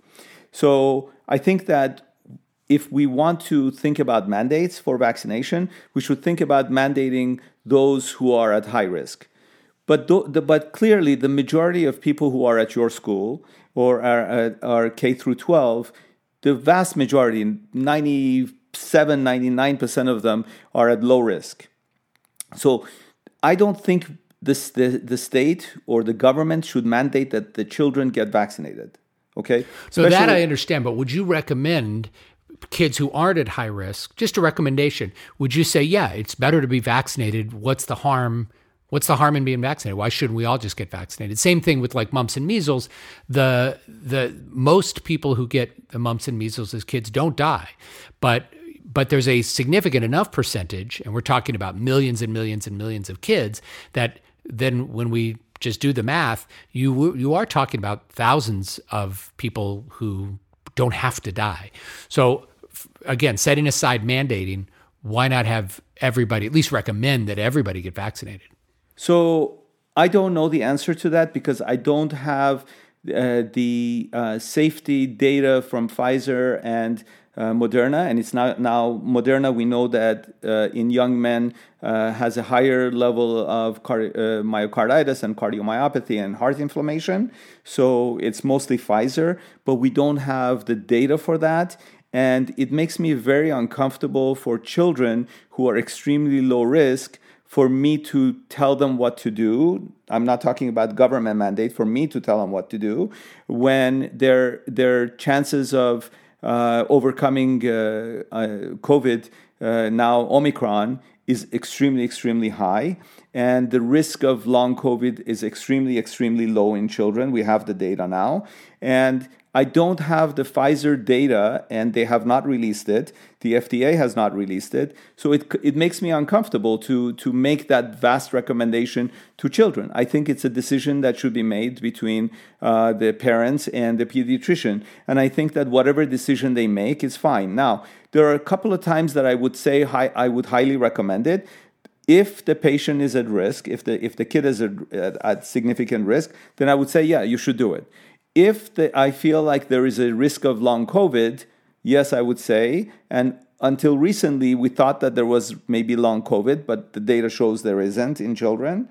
So I think that if we want to think about mandates for vaccination, we should think about mandating those who are at high risk. But, the, but clearly, the majority of people who are at your school or are, are K through 12, the vast majority, 97, 99% of them, are at low risk. So I don't think this, the, the state or the government should mandate that the children get vaccinated. Okay? So Especially, that I understand, but would you recommend kids who aren't at high risk, just a recommendation, would you say, yeah, it's better to be vaccinated? What's the harm? What's the harm in being vaccinated? Why shouldn't we all just get vaccinated? Same thing with like mumps and measles. The the most people who get the mumps and measles as kids don't die, but but there's a significant enough percentage, and we're talking about millions and millions and millions of kids that then when we just do the math, you you are talking about thousands of people who don't have to die. So again, setting aside mandating, why not have everybody at least recommend that everybody get vaccinated? So I don't know the answer to that because I don't have uh, the uh, safety data from Pfizer and uh, Moderna, and it's not now Moderna. We know that uh, in young men uh, has a higher level of car- uh, myocarditis and cardiomyopathy and heart inflammation. So it's mostly Pfizer, but we don't have the data for that. And it makes me very uncomfortable for children who are extremely low risk for me to tell them what to do. I'm not talking about government mandate for me to tell them what to do when their their chances of uh, overcoming uh, uh, COVID uh, now Omicron is extremely extremely high, and the risk of long COVID is extremely extremely low in children. We have the data now, and I don't have the Pfizer data, and they have not released it. The FDA has not released it, so it it makes me uncomfortable to to make that vast recommendation to children. I think it's a decision that should be made between uh, the parents and the pediatrician, and I think that whatever decision they make is fine. Now, there are a couple of times that I would say hi, I would highly recommend it if the patient is at risk, if the if the kid is at, at, significant risk, then I would say, yeah, you should do it. If the, I feel like there is a risk of long COVID, yes, I would say. And until recently, we thought that there was maybe long COVID, but the data shows there isn't in children.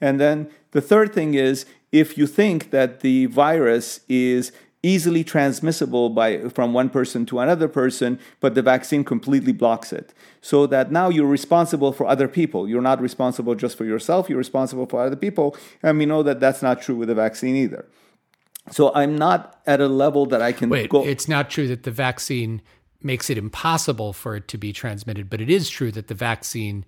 And then the third thing is if you think that the virus is easily transmissible by from one person to another person but the vaccine completely blocks it so that now you're responsible for other people you're not responsible just for yourself you're responsible for other people and we know that that's not true with the vaccine either so i'm not at a level that i can Wait, go it's not true that the vaccine makes it impossible for it to be transmitted but it is true that the vaccine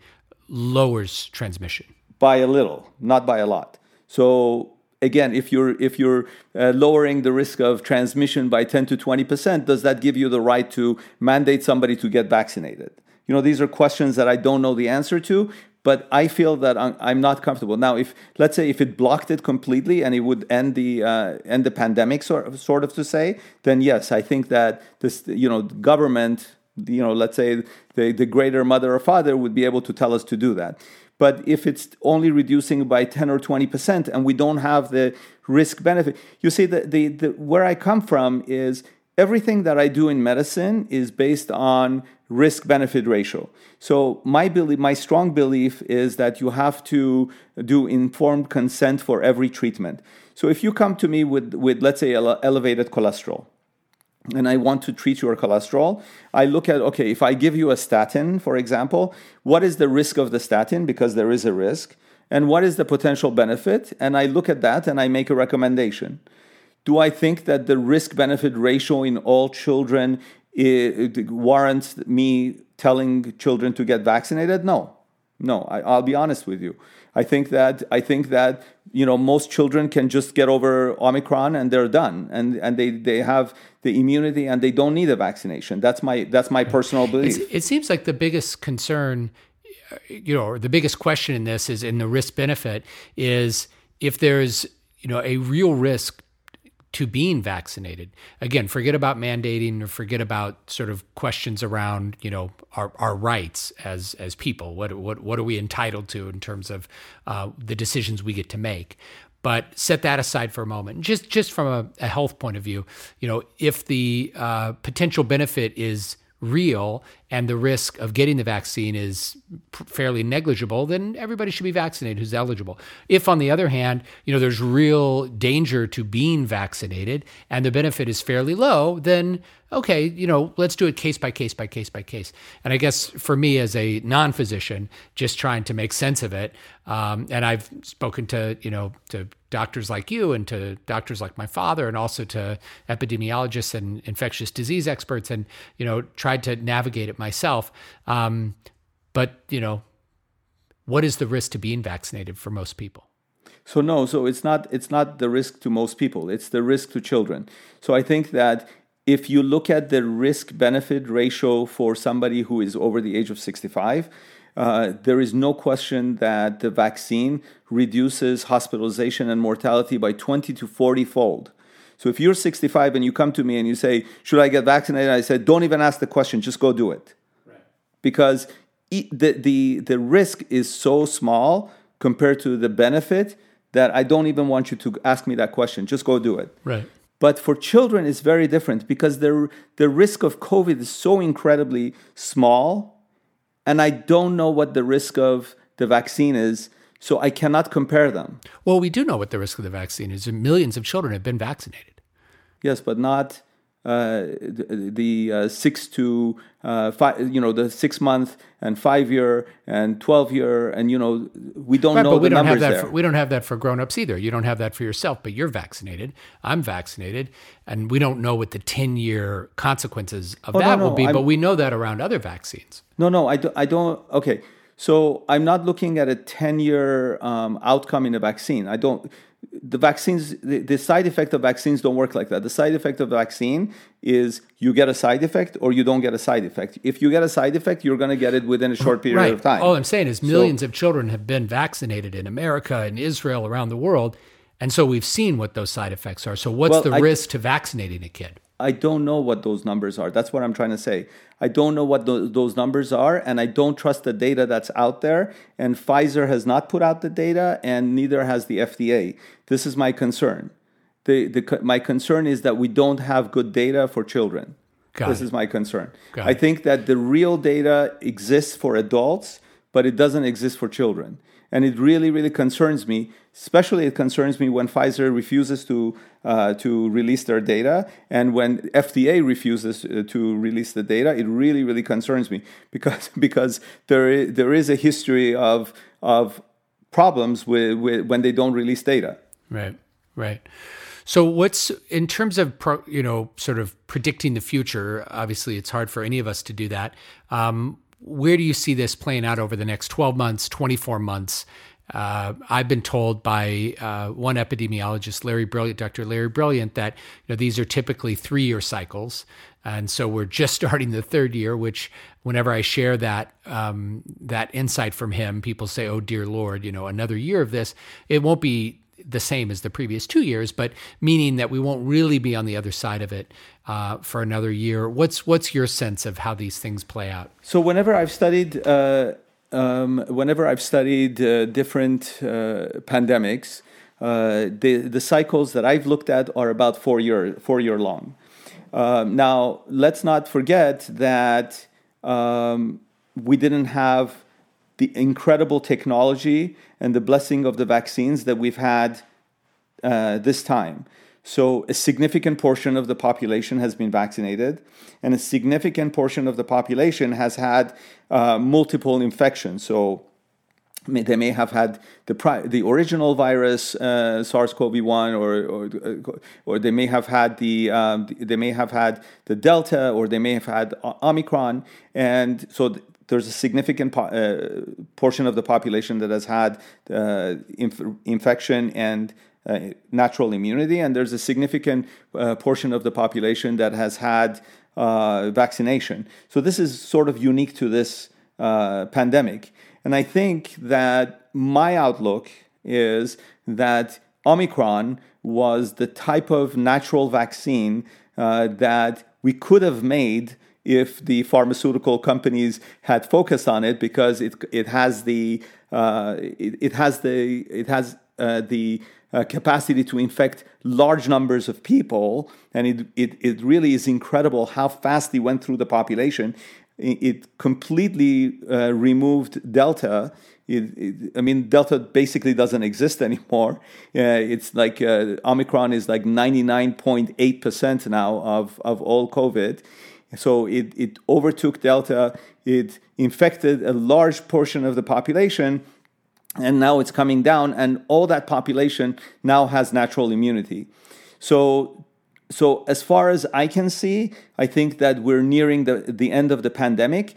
lowers transmission by a little not by a lot so again, if you're if you're uh, lowering the risk of transmission by 10 to 20 percent, does that give you the right to mandate somebody to get vaccinated? You know, these are questions that I don't know the answer to, but I feel that I'm not comfortable now. If let's say if it blocked it completely and it would end the uh, end the pandemic, sort of, sort of to say, then yes, I think that this you know government you know let's say the, the greater mother or father would be able to tell us to do that but if it's only reducing by 10 or 20% and we don't have the risk benefit, you see, the, the, the, where I come from is everything that I do in medicine is based on risk benefit ratio. So my belief, my strong belief is that you have to do informed consent for every treatment. So if you come to me with, with let's say elevated cholesterol, and I want to treat your cholesterol, I look at okay, if I give you a statin, for example, what is the risk of the statin? Because there is a risk. And what is the potential benefit? And I look at that and I make a recommendation. Do I think that the risk benefit ratio in all children warrants me telling children to get vaccinated? No. No, I, I'll be honest with you. I think that I think that you know most children can just get over Omicron and they're done, and and they they have the immunity and they don't need a vaccination. That's my that's my personal belief. It's, it seems like the biggest concern, you know, the biggest question in this is in the risk benefit is if there's you know a real risk to being vaccinated. Again, forget about mandating or forget about sort of questions around, you know, our, our rights as as people. What what what are we entitled to in terms of uh, the decisions we get to make? But set that aside for a moment. Just just from a, a health point of view, you know, if the uh, potential benefit is real and the risk of getting the vaccine is fairly negligible, then everybody should be vaccinated who's eligible. If, on the other hand, you know there's real danger to being vaccinated and the benefit is fairly low, then okay, you know, let's do it case by case by case by case. And I guess for me as a non-physician, just trying to make sense of it, um, and I've spoken to you know to doctors like you and to doctors like my father, and also to epidemiologists and infectious disease experts, and you know tried to navigate it myself. Um, but you know, what is the risk to being vaccinated for most people? So no, so it's not it's not the risk to most people. It's the risk to children. So I think that if you look at the risk benefit ratio for somebody who is over the age of 65, uh, there is no question that the vaccine reduces hospitalization and mortality by 20 to 40 fold. So if you're 65 and you come to me and you say, Should I get vaccinated? I said, Don't even ask the question, just go do it. Right. Because the, the, the risk is so small compared to the benefit that I don't even want you to ask me that question. Just go do it. Right. But for children, it's very different because the, the risk of COVID is so incredibly small. And I don't know what the risk of the vaccine is. So I cannot compare them. Well, we do know what the risk of the vaccine is. Millions of children have been vaccinated. Yes, but not uh, the, the uh, six to uh, five, you know, the six month and five year and twelve year, and you know, we don't right, know but we don't numbers have that. there. For, we don't have that for grown ups either. You don't have that for yourself, but you're vaccinated. I'm vaccinated, and we don't know what the ten year consequences of Oh, no, that no, will be. I'm- but we know that around other vaccines. No, no, I, do, I don't. Okay, so I'm not looking at a 10 year um, outcome in a vaccine. I don't. the vaccines, the, the side effect of vaccines don't work like that. The side effect of vaccine is you get a side effect or you don't get a side effect. If you get a side effect, you're going to get it within a short period right. of time. All I'm saying is millions of children have been vaccinated in America and Israel around the world. And so we've seen what those side effects are. So what's Well, the I- risk to vaccinating a kid? I don't know what those numbers are. That's what I'm trying to say. I don't know what tho- those numbers are, and I don't trust the data that's out there. And Pfizer has not put out the data, and neither has the FDA. This is my concern. The, the, my concern is that we don't have good data for children. Got this it. is my concern. Got I think that the real data exists for adults, but it doesn't exist for children. And it really, really concerns me. Especially, it concerns me when Pfizer refuses to uh, to release their data, and when FDA refuses uh, to release the data. It really, really concerns me [LAUGHS] because because there is, there is a history of of problems with, with when they don't release data. Right, right. So, what's in terms of pro, you know sort of predicting the future? Obviously, it's hard for any of us to do that. Um, where do you see this playing out over the next twelve months, twenty four months? Uh, I've been told by uh, one epidemiologist, Larry Brilliant, Dr. Larry Brilliant, that you know these are typically three year cycles, and so we're just [LAUGHS] starting the third year. Which, whenever I share that um, that insight from him, people say, "Oh dear Lord, you know, another year of this." It won't be the same as the previous two years, but meaning that we won't really be on the other side of it uh, for another year. What's what's your sense of how these things play out? So whenever I've studied, uh, um, whenever I've studied uh, different uh, pandemics, uh, the the cycles that I've looked at are about four year four year long. Um, now let's not forget that um, we didn't have the incredible technology and the blessing of the vaccines that we've had uh, this time. So, a significant portion of the population has been vaccinated, and a significant portion of the population has had uh, multiple infections. So, they may have had the pri- the original virus uh, SARS-CoV-1, or or or they may have had the um, they may have had the Delta, or they may have had Omicron, and so. Th- there's a significant po- uh, portion of the population that has had uh, inf- infection and uh, natural immunity, and there's a significant uh, portion of the population that has had uh, vaccination. So this is sort of unique to this uh, pandemic, and I think that my outlook is that Omicron was the type of natural vaccine that we could have made if the pharmaceutical companies had focused on it because it it has the uh, it, it has the it has uh, the uh, capacity to infect large numbers of people and it, it it really is incredible how fast it went through the population it, it completely uh, removed delta it, I mean, Delta basically doesn't exist [LAUGHS] anymore. Uh, it's like uh, Omicron is like 99.8% now of, of all COVID. So it, it overtook Delta, it infected a large portion of the population, and now it's coming down, and all that population now has natural immunity. So, so as far as I can see, I think that we're nearing the, the end of the pandemic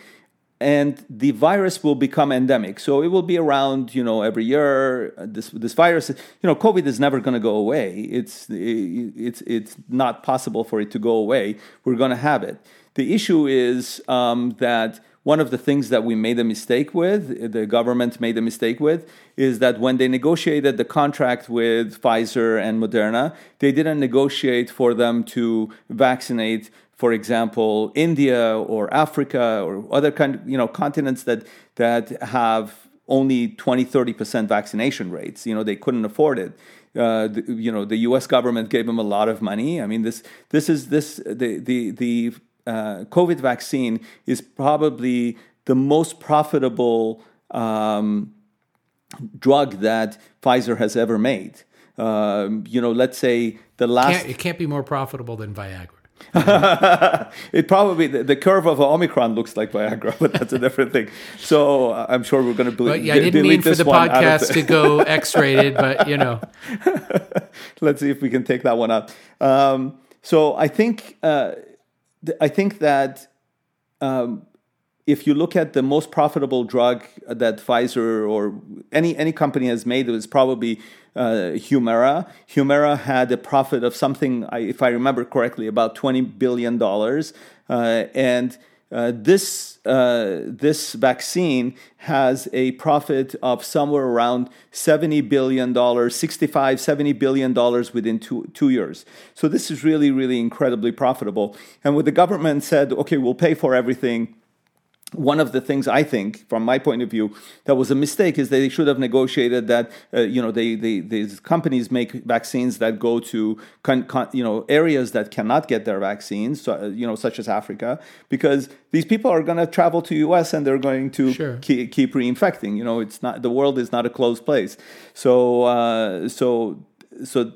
and the virus will become endemic. So it will be around, you know, every year. Uh, this this virus, you know, COVID is never going to go away. It's it's it's not possible for it to go away. We're going to have it. The issue is um, that one of the things that we made a mistake with, the government made a mistake with, is that when they negotiated the contract with Pfizer and Moderna, they didn't negotiate for them to vaccinate for example, India or Africa or other kind, you know, continents that that have only 20, 30% vaccination rates. You know, they couldn't afford it. Uh, the, you know, the U.S. government gave them a lot of money. I mean, this this is this the the the uh, COVID vaccine is probably the most profitable um, drug that Pfizer has ever made. Um, you know, let's say the last. Can't, it can't be more profitable than Viagra. [LAUGHS] it probably the, the curve of Omicron looks like Viagra, [LAUGHS] but that's a different thing. So uh, I'm sure we're going to But yeah, I didn't mean for the one out of podcast the- to go [LAUGHS] X-rated, but you know, Let's see if we can take that one out. Um, so I think uh, I think that um, if you look at the most profitable drug that Pfizer or any any company has made, it was probably uh, Humira. Humira had a profit of something, if I remember correctly, about twenty billion dollars, uh, and uh, this uh, this vaccine has a profit of somewhere around 70 billion dollars 65 70 billion dollars within two, two years. So this is really really incredibly profitable. And what the government said okay we'll pay for everything one of the things I think, from my point of view, that was a mistake is they should have negotiated that uh, you know they, they these companies make vaccines that go to con, con, you know areas that cannot get their vaccines, so, uh, you know such as Africa, because these people are going to travel to U.S. and they're going to Sure. keep, keep reinfecting. You know, it's not the world is not a closed place. So uh, so so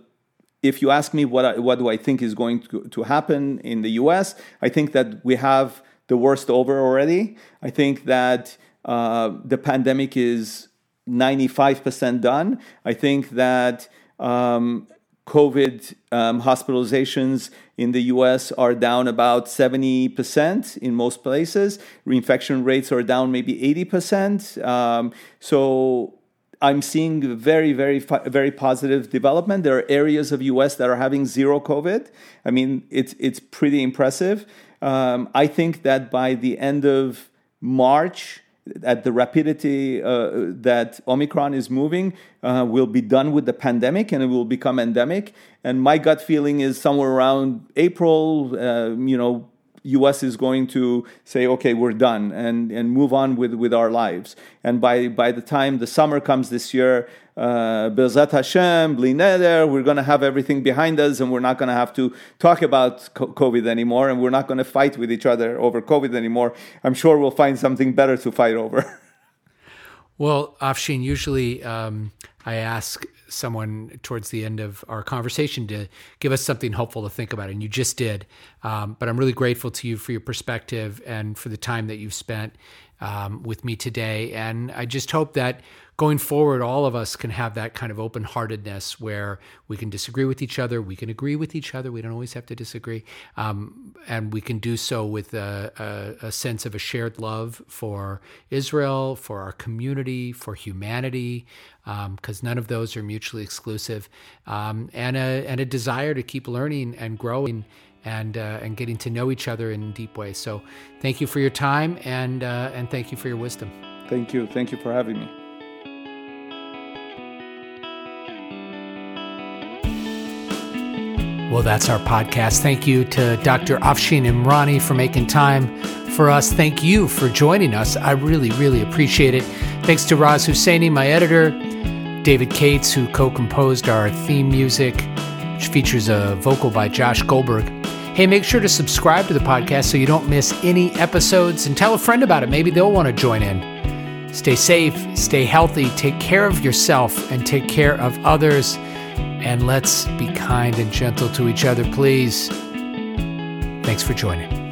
if you ask me what I, what do I think is going to, to happen in the U.S., I think that we have the worst over already. I think that uh, the pandemic is 95% done. I think that um, COVID um, hospitalizations in the US are down about 70% in most places. Reinfection rates are down maybe 80%. Um, so I'm seeing very, very, very positive development. There are areas of US that are having zero COVID. I mean, it's it's pretty impressive. Um, I think that by the end of March, at the rapidity uh, that Omicron is moving, uh, we'll be done with the pandemic and it will become endemic. And my gut feeling is somewhere around April, uh, you know, US is going to say, okay, we're done and, and move on with, with our lives. And by, by the time the summer comes this year, uh, Hashem, Bli Neder, we're going to have everything behind us and we're not going to have to talk about COVID anymore and we're not going to fight with each other over COVID anymore. I'm sure we'll find something better to fight over. [LAUGHS] Well, Afshin, usually um, I ask someone towards the end of our conversation to give us something hopeful to think about, and you just did. Um, but I'm really grateful to you for your perspective and for the time that you've spent um, with me today. And I just hope that going forward, all of us can have that kind of open heartedness where we can disagree with each other, we can agree with each other, we don't always have to disagree, um, and we can do so with a, a, a, sense of a shared love for Israel, for our community, for humanity, because um, none of those are mutually exclusive, um, and, a, and a desire to keep learning and growing and uh, and getting to know each other in deep ways. So, thank you for your time and uh, and thank you for your wisdom. Thank you. Thank you for having me. Well, that's our podcast. Thank you to Dr. Afshin Emrani for making time for us. Thank you for joining us. I really, really appreciate it. Thanks to Raz Husseini, my editor, David Cates, who co composed our theme music, which features a vocal by Josh Goldberg. Hey, make sure to subscribe to the podcast so you don't miss any episodes and tell a friend about it. Maybe they'll want to join in. Stay safe, stay healthy, take care of yourself, and take care of others. And let's be kind and gentle to each other, please. Thanks for joining.